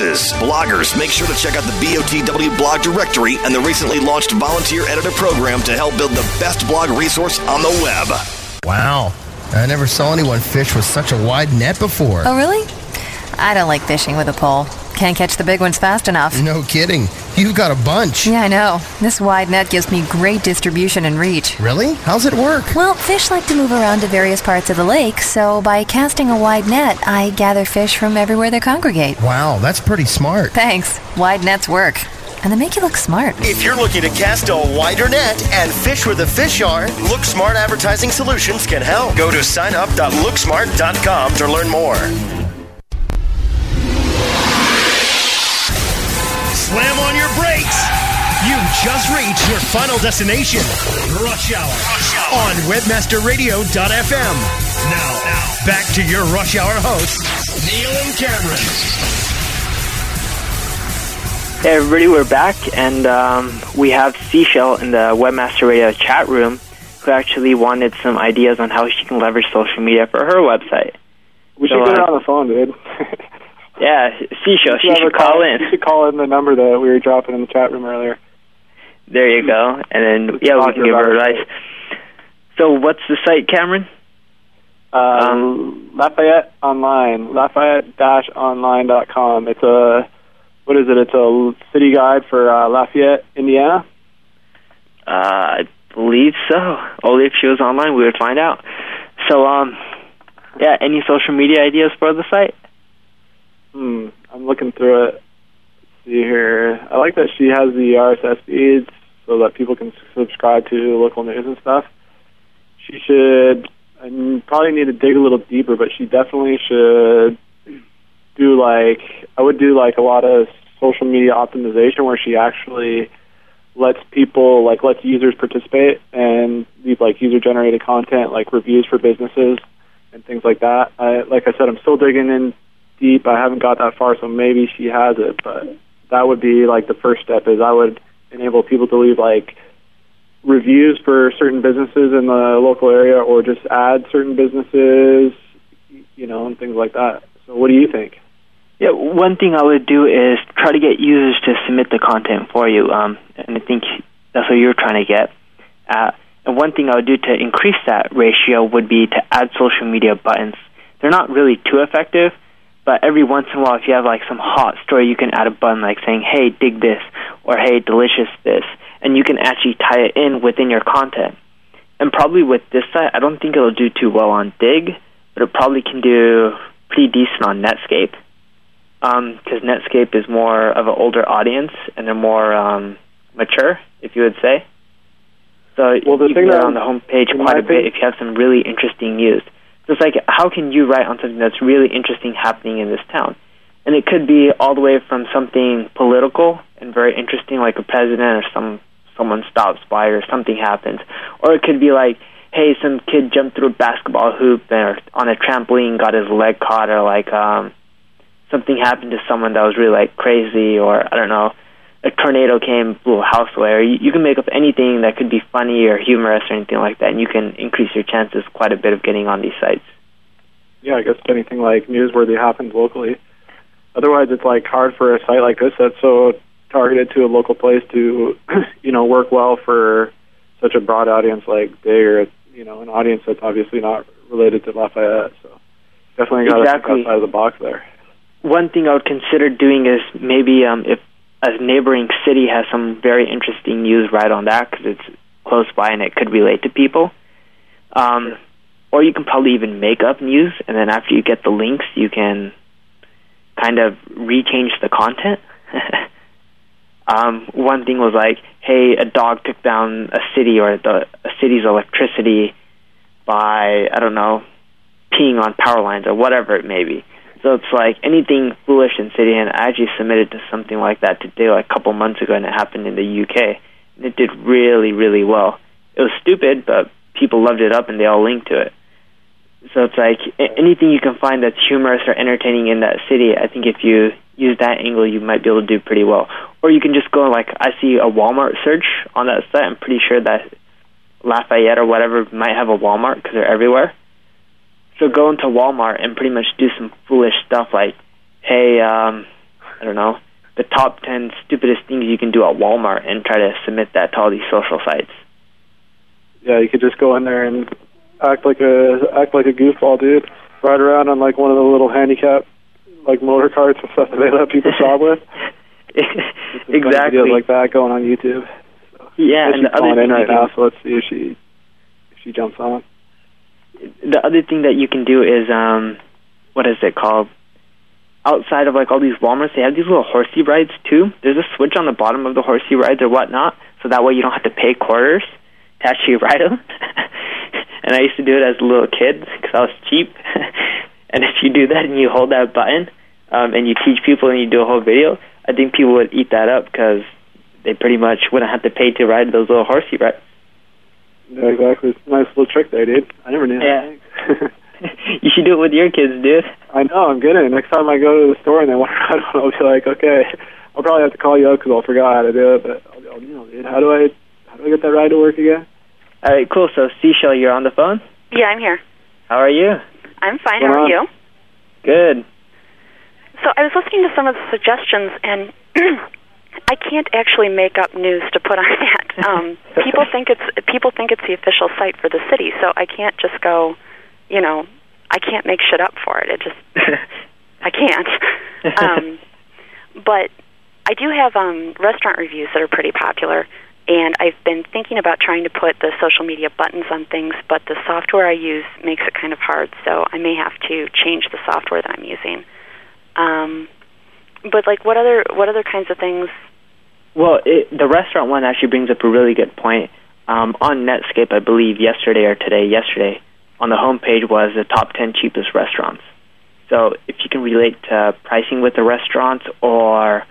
Bloggers, make sure to check out the BOTW blog directory and the recently launched volunteer editor program to help build the best blog resource on the web. Wow. I never saw anyone fish with such a wide net before. Oh, really? I don't like fishing with a pole. Can't catch the big ones fast enough. No kidding. You've got a bunch. Yeah, I know. This wide net gives me great distribution and reach. Really? How's it work? Well, fish like to move around to various parts of the lake, so by casting a wide net, I gather fish from everywhere they congregate. Wow, that's pretty smart. Thanks. Wide nets work. And they make you look smart. If you're looking to cast a wider net and fish where the fish are, Look Smart Advertising Solutions can help. Go to signup.looksmart.com to learn more. Slam on your brakes. You've just reached your final destination, Rush Hour, on WebmasterRadio.fm. Now, now, back to your Rush Hour hosts, Neil and Cameron. Hey everybody, we're back, and um, we have Seashell in the Webmaster Radio chat room, who actually wanted some ideas on how she can leverage social media for her website. We So, should get her uh, on the phone, dude. [laughs] Yeah, Seashell. She should call in. She should call in the number that we were dropping in the chat room earlier. There you go. And then yeah, we can give her advice. So what's the site, Cameron? Um, Lafayette Online, Lafayette-online.com. It's a what is it? It's a city guide for uh, Lafayette, Indiana. Uh, I believe so. Only if she was online, we would find out. So, um, yeah, any social media ideas for the site? Hmm. I'm looking through it. Let's see here. I like that she has the RSS feeds so that people can subscribe to local news and stuff. She should. I probably need to dig a little deeper, but she definitely should do like I would do like a lot of social media optimization where she actually lets people like lets users participate and leave like user generated content like reviews for businesses and things like that. I like I said I'm still digging in deep. I haven't got that far so maybe she has it, but that would be like the first step is I would enable people to leave like reviews for certain businesses in the local area or just add certain businesses, you know, and things like that. So what do you think? Yeah, one thing I would do is try to get users to submit the content for you, um, and I think that's what you're trying to get. Uh, and one thing I would do to increase that ratio would be to add social media buttons. They're not really too effective, but every once in a while, if you have like some hot story, you can add a button like saying, "Hey, Digg this," or "Hey, delicious this," and you can actually tie it in within your content. And probably with this site, I don't think it'll do too well on Digg, but it probably can do pretty decent on Netscape because Netscape is more of an older audience and they're more um, mature, if you would say. So Well, the you thing can get on the homepage quite a bit if you have some really interesting news. It's like, how can you write on something that's really interesting happening in this town? And it could be all the way from something political and very interesting, like a president or some someone stops by or something happens, or it could be like, hey, some kid jumped through a basketball hoop or on a trampoline, got his leg caught, or like um, something happened to someone that was really like crazy, or I don't know, a tornado came, blew a house away, or you, you can make up anything that could be funny or humorous or anything like that, and you can increase your chances quite a bit of getting on these sites. Yeah, I guess if anything like newsworthy happens locally. Otherwise, it's like hard for a site like this that's so targeted to a local place to, [clears throat] you know, work well for such a broad audience like they or you know an audience that's obviously not related to Lafayette. So definitely got to Exactly. think outside of the box there. One thing I would consider doing is maybe um, if a neighboring city has some very interesting news right on that because it's close by and it could relate to people. Um, or you can probably even make up news, and then after you get the links, you can kind of rechange the content. [laughs] um, one thing was like, hey, a dog took down a city or the a city's electricity by I don't know, peeing on power lines or whatever it may be. So it's like anything foolish in city, and I actually submitted to something like that today, like a couple months ago, and it happened in the UK. And it did really, really well. It was stupid, but people loved it up, and they all linked to it. So it's like anything you can find that's humorous or entertaining in that city. I think if you use that angle, you might be able to do pretty well. Or you can just go like I see a Walmart search on that site. I'm pretty sure that Lafayette or whatever might have a Walmart because they're everywhere. So go into Walmart and pretty much do some foolish stuff like, hey, um, I don't know, the top ten stupidest things you can do at Walmart, and try to submit that to all these social sites. Yeah, you could just go in there and act like a act like a goofball, dude. Ride around on like one of the little handicap like motor carts and stuff that they let people stop with. [laughs] Just a bunch of Exactly. Videos like that going on YouTube. Yeah, she's and the other thing right can- now, so let's see if she if she jumps on. The other thing that you can do is um what is it called? Outside of like all these walmarts they have these little horsey rides too. There's a switch on the bottom of the horsey rides or whatnot so that way you don't have to pay quarters to actually [laughs] ride them [laughs] and i used to do it as a little kid because i was cheap. [laughs] And if you do that and you hold that button um and you teach people and you do a whole video i think people would eat that up because they pretty much wouldn't have to pay to ride those little horsey rides Yeah, exactly. Nice little trick there, dude. I never knew Yeah. that. [laughs] you should do it with your kids dude I know, I'm getting it. Next time I go to the store and they want to [laughs] ride one, I'll be like, okay, I'll probably have to call you up because I'll forgot how to do it. But I'll, I'll, you know, dude, how do I how do I get that ride to work again? All right, cool. So, Seashell, you're on the phone. Yeah, I'm here. How are you? I'm fine. What's How are going you? Good. So I was listening to some of the suggestions, and [clears throat] I can't actually make up news to put on [laughs] that. Um, people think it's people think it's the official site for the city, so I can't just go, you know, I can't make shit up for it. It just [laughs] I can't. Um, but I do have um, restaurant reviews that are pretty popular, and I've been thinking about trying to put the social media buttons on things, but the software I use makes it kind of hard, so I may have to change the software that I'm using. Um, but like, what other what other kinds of things? Well, it, the restaurant one actually brings up a really good point. Um, on Netscape, I believe yesterday or today, yesterday, on the homepage was the top 10 cheapest restaurants. So if you can relate to pricing with the restaurants or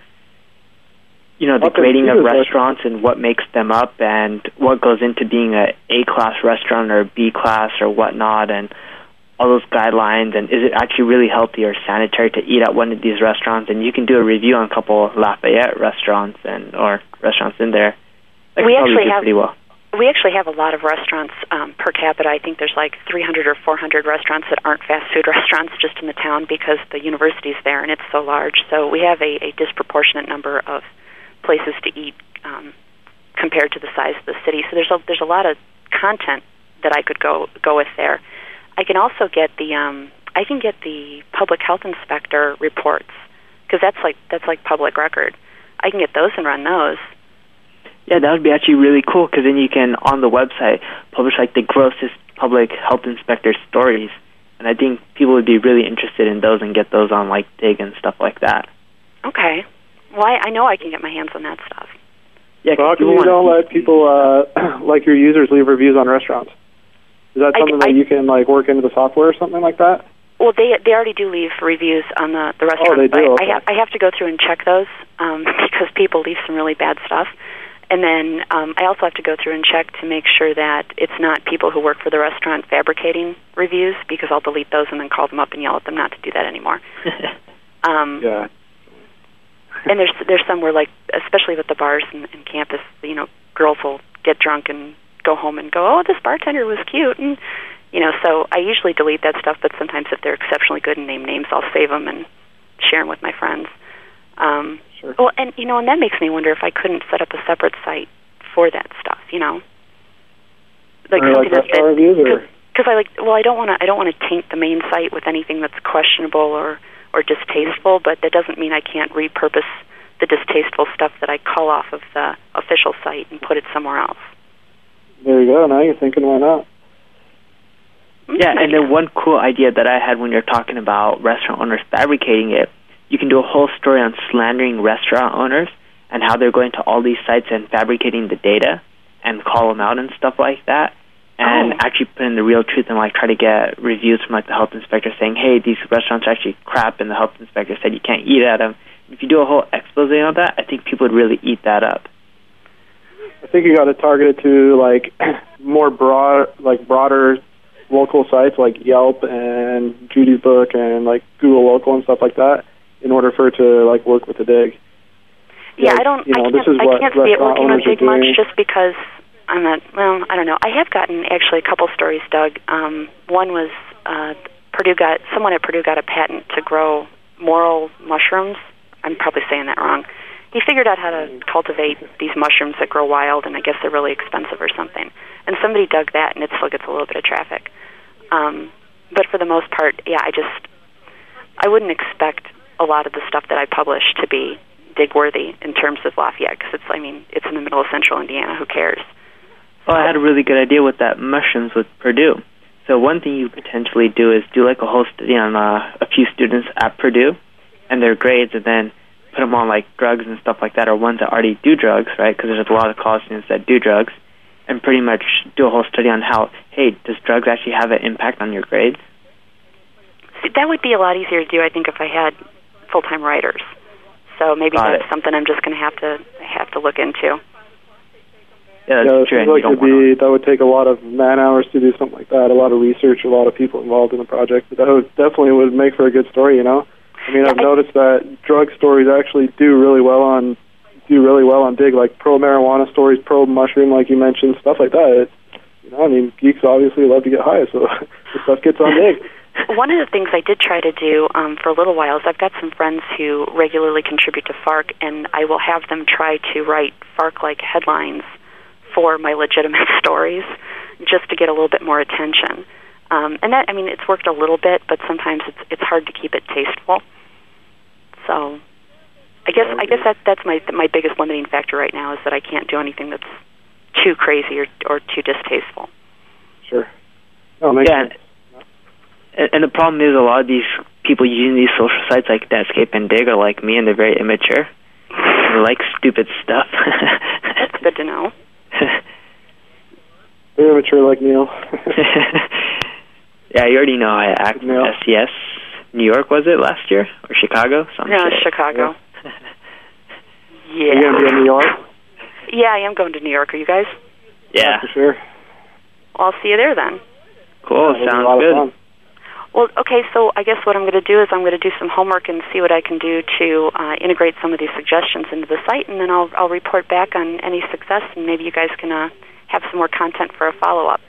you know the Okay, grading of cheapest restaurants and what makes them up and what goes into being a A class restaurant or a B class or whatnot and all those guidelines and is it actually really healthy or sanitary to eat at one of these restaurants and you can do a review on a couple of Lafayette restaurants and or restaurants in there. That We actually have- pretty well. We actually have a lot of restaurants um, per capita. I think there's like 300 or 400 restaurants that aren't fast food [laughs] restaurants just in the town because the university's there and it's so large. So we have a, a disproportionate number of places to eat um, compared to the size of the city. So there's a there's a lot of content that I could go go with there. I can also get the um, I can get the public health inspector reports because that's like that's like public record. I can get those and run those. Yeah, that would be actually really cool because then you can on the website publish like the grossest public health inspector stories, and I think people would be really interested in those and get those on like Digg and stuff like that. Okay. Well, I, I know I can get my hands on that stuff. Yeah, So how you don't let people, uh, [clears throat] like your users, leave reviews on restaurants? Is that I- something that you can like work into the software or something like that? Well, they they already do leave reviews on the the restaurant. Oh, they but do? I, Okay. I have I have to go through and check those um, [laughs] because people leave some really bad stuff. And then um, I also have to go through and check to make sure that it's not people who work for the restaurant fabricating reviews because I'll delete those and then call them up and yell at them not to do that anymore. [laughs] um, Yeah. and there's there's some where like especially with the bars and, and campus, you know, girls will get drunk and go home and go, oh, this bartender was cute, and you know, so I usually delete that stuff. But sometimes if they're exceptionally good and name names, I'll save them and share them with my friends. Um, Sure. Well, and you know, and that makes me wonder if I couldn't set up a separate site for that stuff. You know, like Or, something like that restaurant reviews because I like well I don't want to I don't want to taint the main site with anything that's questionable or or distasteful, but that doesn't mean I can't repurpose the distasteful stuff that I cull off of the official site and put it somewhere else. There you go. Now you're thinking, why not? Yeah, and then one cool idea that I had when you're talking about restaurant owners fabricating it, you can do a whole story on slandering restaurant owners and how they're going to all these sites and fabricating the data and call them out and stuff like that. And Oh. actually put in the real truth and like try to get reviews from like the health inspector saying, "Hey, these restaurants are actually crap," and the health inspector said you can't eat at them. If you do a whole expose on that, I think people would really eat that up. I think you got to target it to like [clears throat] more broad, like broader local sites like Yelp and Judy's Book and like Google Local and stuff like that, in order for it to like work with the Digg. Yeah, Like, I don't. you know, I can't. I can't see it working on owners are much just because I'm not. Well, I don't know. I have gotten actually a couple stories, dugg. Um, one was uh, Purdue got someone at Purdue got a patent to grow morel mushrooms. I'm probably saying that wrong. He figured out how to cultivate these mushrooms that grow wild, and I guess they're really expensive or something. And somebody dug that, and it still gets a little bit of traffic. Um, but for the most part, yeah, I just I wouldn't expect a lot of the stuff that I publish to be Digg worthy in terms of Lafayette because it's I mean it's in the middle of central Indiana. Who cares? Well, I had a really good idea with that mushrooms with Purdue. So one thing you potentially do is do like a whole study on uh, a few students at Purdue and their grades, and then put them on like drugs and stuff like that, or ones that already do drugs, right? Because there's a lot of college students that do drugs, and pretty much do a whole study on how, hey, does drugs actually have an impact on your grades? See, that would be a lot easier to do, I think, if I had full time writers. So maybe Got that's it. something I'm just going to have to have to look into. Yeah, that's yeah, true. seems like it'd be, that would take a lot of man hours to do something like that, a lot of research, a lot of people involved in the project. But that would definitely would make for a good story, you know. I mean, I've noticed that drug stories actually do really well on do really well on Digg, like pro marijuana stories, pro mushroom, like you mentioned, stuff like that. It, you know, I mean, geeks obviously love to get high, so [laughs] the stuff gets on Digg. [laughs] one of the things I did try to do um, for a little while is I've got some friends who regularly contribute to Fark, and I will have them try to write Fark-like headlines for my legitimate [laughs] stories, just to get a little bit more attention. Um, and that, I mean, it's worked a little bit, but sometimes it's it's hard to keep it tasteful. So, I guess I guess that that's my my biggest limiting factor right now is that I can't do anything that's too crazy or or too distasteful. Sure. Oh, makes yeah, sense. and, and the problem is a lot of these people using these social sites like Netscape and Digg are like me, and they're very immature. They like stupid stuff. That's good to know. [laughs] Very immature like Neil. [laughs] yeah, you already know I act No. SES. New York was it last year or Chicago? Some No, shit. Chicago. [laughs] Are you gonna be in New York? Yeah, I am going to New York. Are you guys? Yeah, for sure. Well, I'll see you there then. Cool. That'll a Sounds lot of good. fun. Well, okay, so I guess what I'm going to do is I'm going to do some homework and see what I can do to uh, integrate some of these suggestions into the site, and then I'll I'll report back on any success, and maybe you guys can uh, have some more content for a follow up.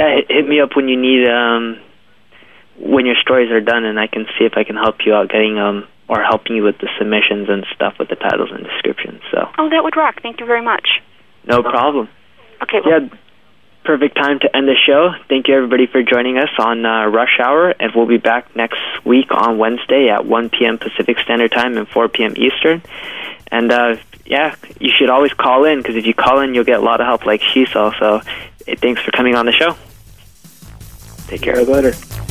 Yeah, hit, hit me up when you need um when your stories are done, and I can see if I can help you out getting um or helping you with the submissions and stuff with the titles and descriptions. So Oh, that would rock. Thank you very much. no problem. Okay, well, Yeah, perfect time to end the show. Thank you everybody for joining us on uh, Rush Hour, and we'll be back next week on Wednesday at 1 p.m. Pacific Standard Time and 4 p.m. Eastern. And uh, yeah, you should always call in because if you call in, you'll get a lot of help, like she saw. So, thanks for coming on the show. Take care. Bye, later.